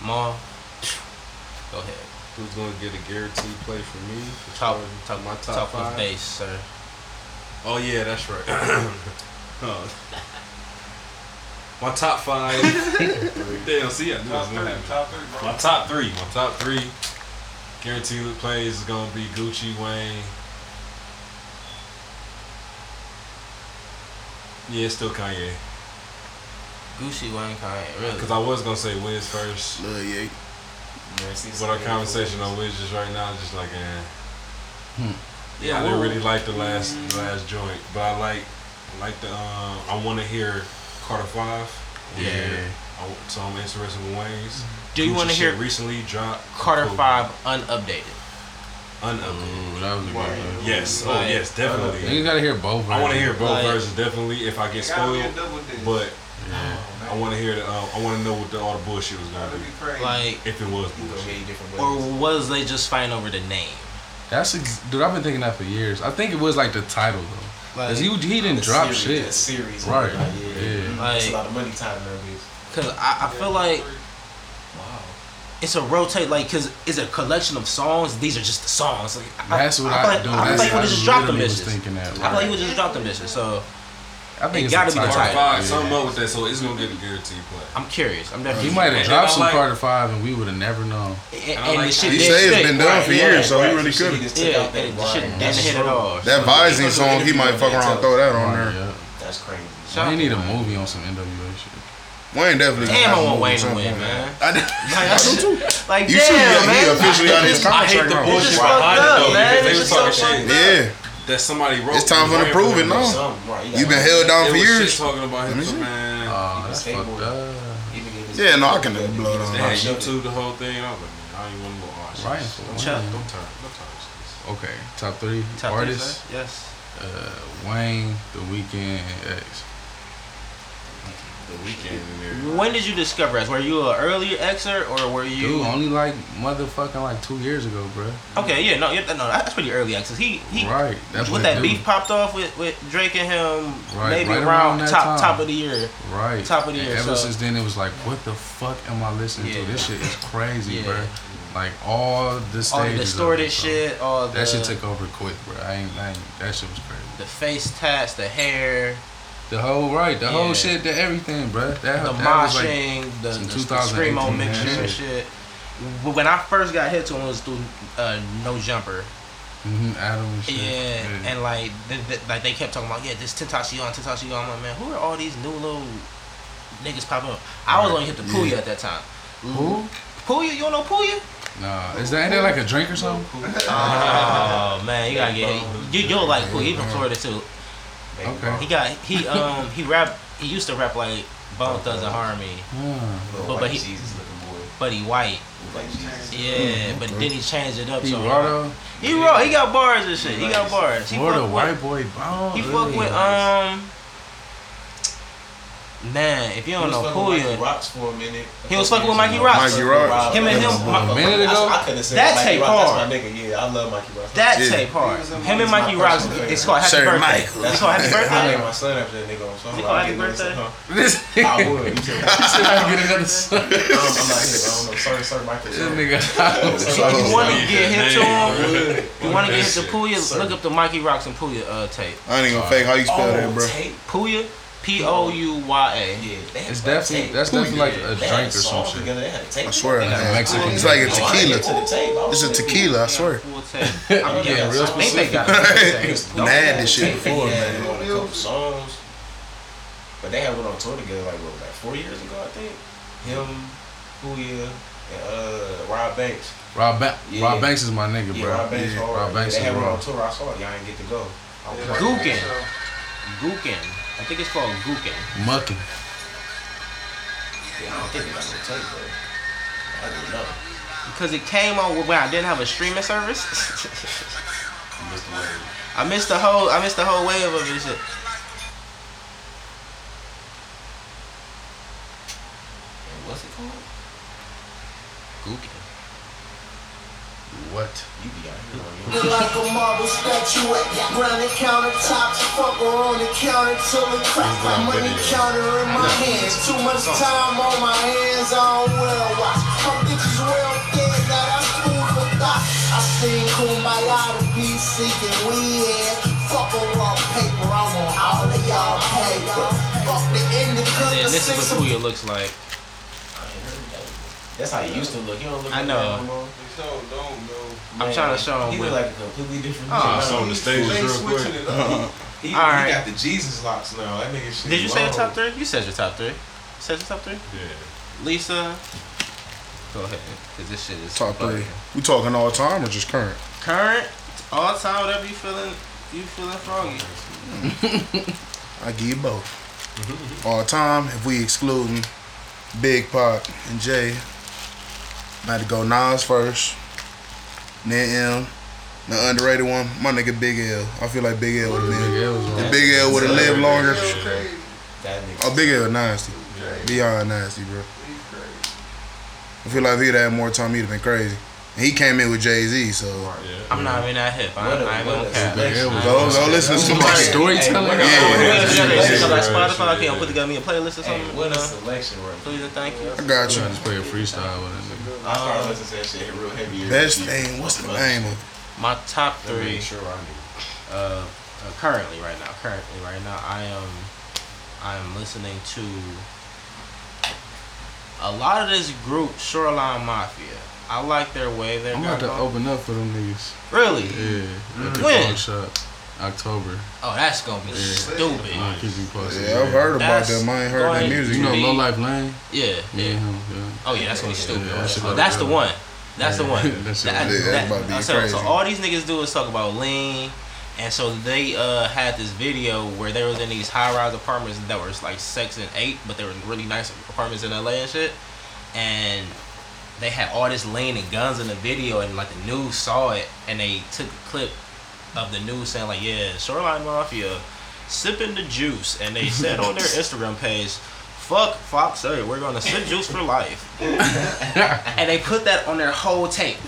Maul. Go ahead. Who's gonna get a guaranteed play for me? As Talk, far my top talk with five. bass, sir. Oh yeah, that's right. Huh. My top five. Damn, see, I knew Top it was gonna three. Top three, bro. My top three. My top three guaranteed plays is gonna be Gucci Wayne. Yeah, it's still Kanye. Gucci Wayne Kanye. Really? Because I was gonna say Wiz first, Lil Ye. Man, but our conversation on Wiz just right now is just like, eh. Hmm. Yeah, I didn't really like the last the last joint, but I like I like the um, I want to hear Carter Five. Yeah. I, so I'm interested in Wayne's. Do you wanna shit hear recently dropped Carter Cool. Five unupdated. Unupdated? Ooh, that was a good one. Yes, oh Like, yes, definitely. You gotta hear both. I want to hear both Like- versions definitely. If I get Gotta be a spoiled, but Yeah. I want to hear the. Uh, I want to know what the, all the bullshit was gonna be. be. Like, If it was bullshit. hear you different or was they just fighting over the name? That's ex- dude. I've been thinking that for years. I think it was like the title though, Like, cause he he didn't drop series, shit. that Series, Right. Like, yeah. Yeah. That's a lot of money time there, bitch. cause I, I feel like Wow. It's a rotate. Like, cause it's a collection of songs. These are just the songs. Like, I, That's what I, I, feel do. I feel That's like he I would just drop them literally was bitches. thinking that. I feel like he would just drop them bitches. So I think it it's gotta a be the title. Carter title. Five, Yeah. something up with that, so it's gonna get a guaranteed play. I'm curious. I'm definitely. He might have dropped some like- Carter Five, and we would have never known. And, I and like the shit He didn't say it's stick. been done for Right, years, so he right. really So could. he just took Yeah, out that and shit didn't That's hit at all. That So Visine song, he might fuck around and throw that on there. That's crazy. Shout He need a movie on some NWA shit. Wayne definitely. Damn, got I a want Wayne to win, point. man. I, Like, I do too. like You damn, should. Yeah, man. he officially out of his I hate the bullshit behind fucked it up, though, man. because they It's was talking so shit Yeah, that somebody wrote. It's time for ran to prove it him. now. Something, right. you been held down for years. shit talking about him, Let me so see. man. Oh, that's fucked up. Even get his- Yeah, no, I can never blow it on. They had YouTube the whole thing. I was like, man, I don't even want to go. Shit. Right. Don't Chuck. turn. Don't turn. Don't turn. Okay, top three Top artists: sir? Yes. uh, Wayne, The Weeknd, X. The weekend there. When did you discover us? Were you an earlier Xer or were you? Dude, only like motherfucking like two years ago, bro. Okay, yeah, no, yeah, no, that's pretty early Xers. He he. Right, that's what that beef popped off with, with Drake and him, Right, maybe right around, around top time. top of the year. Right. Top of the And year, ever so- since then, it was like, what the fuck am I listening Yeah. to? This shit is crazy, Yeah. bro. Like all the stages. all the distorted it, shit, all the That shit took over quick, bro. I ain't, I ain't. That shit was crazy. the face tats, the hair, The whole right, the Yeah. whole shit, the everything, bro. That, the that was like moshing, the, the, the 2018 screamo mixture shit. and shit. When I first got hit to him, it was through uh, No Jumper. Mhm, Adam shit. Yeah, and like, th- th- like they kept talking about, yeah, this Tentacion, Tentacion. I'm like, man, who are all these new little niggas popping up? I was only hit the Pouya Yeah. at that time. Who? Pouya, you don't know Pouya? Nah, is that ain't that like a drink or something? Oh man, you gotta get you. You'll like Pouya. From Florida too. Okay. He got he um he rap. He used to rap like Bone Thugs and Harmony, Hmm. but but he Jesus looking boy. but he white. Like Jesus. Yeah, but then he changed it up. He so raw though. He wrote. He got bars and shit. He got bars. He Florida fuck with- white boy bone. He fuck with um. Man, if you don't know Pouya, Rocks for a minute. He was fucking with Mikey Rocks. Mikey Rocks. Him and him. A minute ago? I, I could have said That tape Rocks, hard. That's my nigga. Yeah, I love Mikey Rocks. that Yeah. tape hard. Him and Mikey Rocks. It's called Happy Sir Birthday. Michael. It's called Happy Birthday. I Birthday. named my son after that nigga on song. Is it called Happy Birthday? I nigga. would. You said, He said I get another son. I'm, I'm not hip. I don't know. Sorry, sorry, Michael. This Sorry. nigga. If you want to get hit to him, you want to get hit to That Pouya, shit. look up the Mikey Rocks and Pouya uh, tape. I ain't gonna fake how you spell that, bro. Pouya, P O U Y A. Yeah, It's definitely tape. that's definitely like a They had drink or some shit. together. They had a tape. I swear, They got man. Mexican. It's like a I ain't tequila. get to the tape. I was It's a tequila, I swear. I'm getting real I think they specific. got a full tape. Nah, this shit before, they had man. on a couple songs. But they had went on tour together like what, like four years ago, I think. Him, Pouya, and uh, Rob Banks. Rob, ba- Yeah. Rob Banks is my nigga, Yeah, bro. Rob Banks. Yeah. Rob Banks they is had went raw. on tour. I saw it. Y'all ain't get to go. I was Gookin. Gookin. I think it's called Gookin. Mucking. Yeah, I don't think they got no tape, bro. I don't know. Because it came on when I didn't have a streaming service. Missed the wave. I missed the whole I missed the whole wave of this shit. And what's it called? Gookin. What? You be out here on Look your like a marble statuette, granite countertops, fuck her on the counter till it cracks. My money counter in my hands, too much time on my hands, I don't well watch. My bitches well fed, now that's food for thought. I seen Kumbaya to be seeking weed, fuck a raw paper, I want all of y'all paper. Fuck the indica, And the this is six what Pouya looks like. That's how he used to look. He don't look I like know. that no more. So don't go. I'm Man, trying to show him He what- look like a completely different. Oh. nigga. So on the stage They real switching quick. it up. Uh-huh. He, he, Alright. he got the Jesus locks now. That nigga shit. Did you say your top three? You said your top three. You Said your top three? Yeah. Lisa. Go ahead. Cause this shit is Top three. We talking all time or just current? Current, all time, whatever you feeling, you feeling froggy. I give you both. All time, if we excluding Big Pop and Jay, Had to go Nas first, then M. The underrated one, my nigga Big L. I feel like Big L would have been. Big L was If raw. Big L would have lived longer. That nigga. Oh, Big L nasty. Beyond nasty, bro. I feel like if he'd have had more time, he'd have been crazy. And he came in with Jay Z, so I'm not even that hip. I, What a- I ain't gonna cap. go go listen to some Hey, Storytelling. Yeah, Yeah. So like Right, Spotify, shit, can I put together me a playlist or something? what a selection right Please and thank you. I got You you. just play a freestyle with it. nigga. I started listening to that shit real heavy. Best thing, what's the name of it? My top three, Sure, I knew. uh, uh, currently right now, currently right now, I am, I am listening to a lot of this group, Shoreline Mafia. I like their way they're I'm about to going. open up for them niggas. Really? Yeah. At the When? phone shop. October. Oh, that's gonna be Yeah. stupid. I'll keep you posted. Yeah, I've heard about That's them. I ain't heard going that to music. You know Low Life Lane? Yeah, Me yeah. him, yeah. Oh yeah, that's gonna be stupid. Yeah, that shit Oh, that's the one. That's the one. that shit That- look that- That's about to be so, so crazy. all these niggas do is talk about lean, and so they uh had this video where they was in these high rise apartments that were like six and eight, but they were really nice apartments in LA and shit, and they had all this lean and guns in the video, and like the news saw it, and they took a clip of the news saying like, yeah, Shoreline Mafia sipping the juice, and they said on their Instagram page. Fuck Fox, hey, we're gonna sip juice for life. and they put that on their whole tape,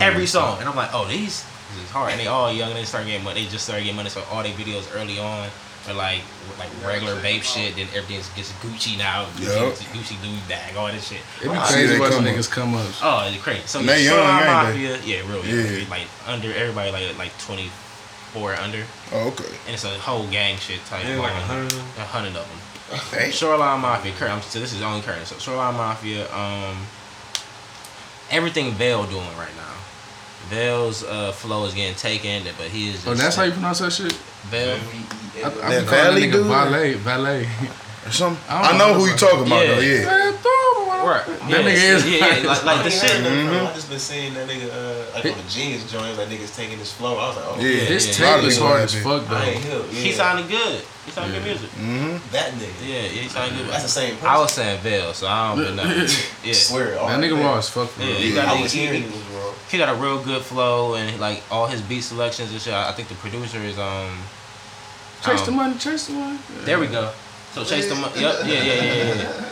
every song. And I'm like, oh, these this is hard. And they all young and they start getting money. They just started getting money, so all their videos early on or like like regular vape shit. Then everything gets Gucci now. Gucci, Yup. Gucci Louis bag, all this shit. It be crazy they watching niggas come up. Oh, it's crazy. So they yeah, young, Shoreline ain't they? Mafia, yeah, real young. Yeah. Like under everybody like like twenty four under, Oh, okay. and it's a whole gang shit type. Yeah, like a hundred of them? A hundred of them. Hey. Shoreline Mafia, current. I'm- So this is only current. So Shoreline Mafia, um, everything Vale doing right now. Vale's uh, flow is getting taken, but he is. Just, Oh, that's how you pronounce that shit. Vale. I, I That be calling that Valley nigga dude? valet, valet. Or something. I don't I know know who you talking about though. Yeah. Right. That yeah, nigga is- Yeah, yeah. Like, like the I shit. heard nothing from him. Mhm. I just been seeing that nigga uh, like on the Genius joint, like niggas taking his flow. I was like, oh Yeah. His yeah. Lot tape of is people hard like as that. fuck I ain't though. Yeah. He sounded good. He sounded good music. Mm-hmm. that nigga. Yeah, yeah, he sounded good. That's the same person. I was saying Vale, so I don't know. Yeah. swear. That nigga man. raw as fuck for Yeah, he Yeah. got I was he- hearing he- he he got a real good flow and like all his beat selections and shit. I I think the producer is um. Chase the um, money, chase the money. There we go. So chase the money. Yep. Yeah, yeah, yeah, yeah, yeah.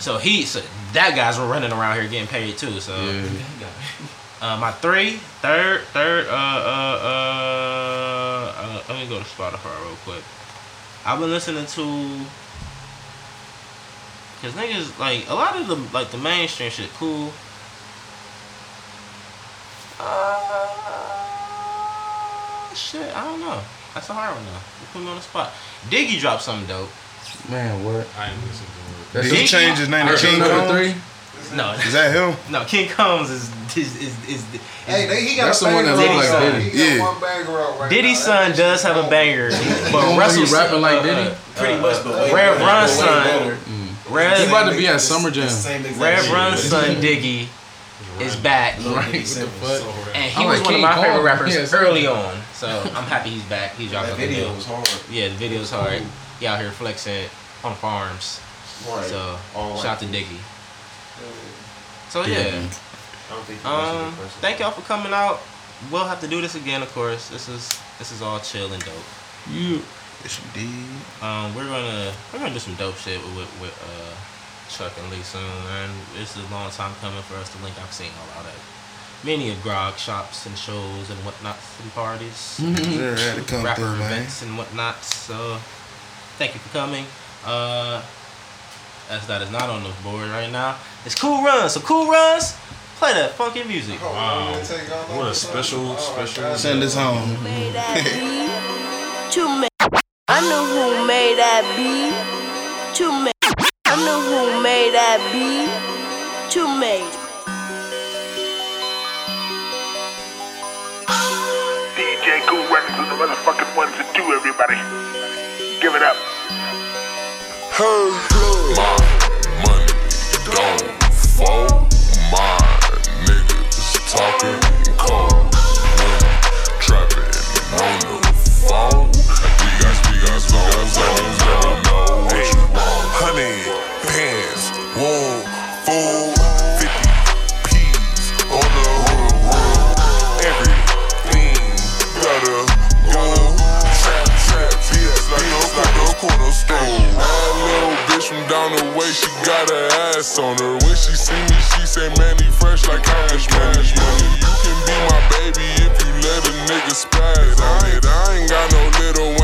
So he, so that guy's were running around here getting paid too. So Yeah. uh, my three, third, third. Uh, uh, uh, uh, let me go to Spotify real quick. I've been listening to. Cause niggas like a lot of the like the mainstream shit cool. Uh, shit, I don't know. That's a hard one though. You put me on the spot. Diggy dropped something dope. Man, what? I ain't listen to it. That's Did he change his name to King number three. No, Is that him? no. King Combs is is is, is, is Hey, they, he got That's a the one banger that look like right Diddy. He got Yeah. one banger out right Diddy's now. son does shit have a banger, But but he Russell's rapping like Diddy. Pretty much, but way Rev better. Run's Way son. better. Mm. He about to be at Summer it's the Jam. same exact Rev. Run's son Diggy is back, Right, Diggy what the Simmons. fuck? and he was one of my favorite rappers early on. So I'm happy he's back. He dropped That video was hard. Yeah, the video's hard. He out here flexing on farms. Right. So All shout out to Dicky. Diggy. So Yeah. yeah. I don't think he was a Um, thank y'all for coming out. We'll have to do this again, of course. This is this is all chill and dope. You. Yes, you did. Um, we're gonna we're gonna do some dope shit with with uh, Chuck and Lee soon, and this is a long time coming for us to link. I've seen a lot of many of grog shops and shows and whatnots and parties, Sure had to rapper through, man. events and whatnot. So thank you for coming. Uh, as that is not on the board right now, it's Cool Runs. So Cool Runs, play that funky music. Oh, Wow. I'm gonna take all What a over special. Oh, special. God. Send this home. made that beat? To me. I know who made that beat. To me. I know who made that beat. To me. Motherfucking ones to do, everybody. Give it up. My money don't fall. My niggas talking cold. When trapping on the phone. Got her ass on her. When she see me, she say, man, he fresh like cash money. You can be my baby if you let a nigga spaz on it. I ain't got no little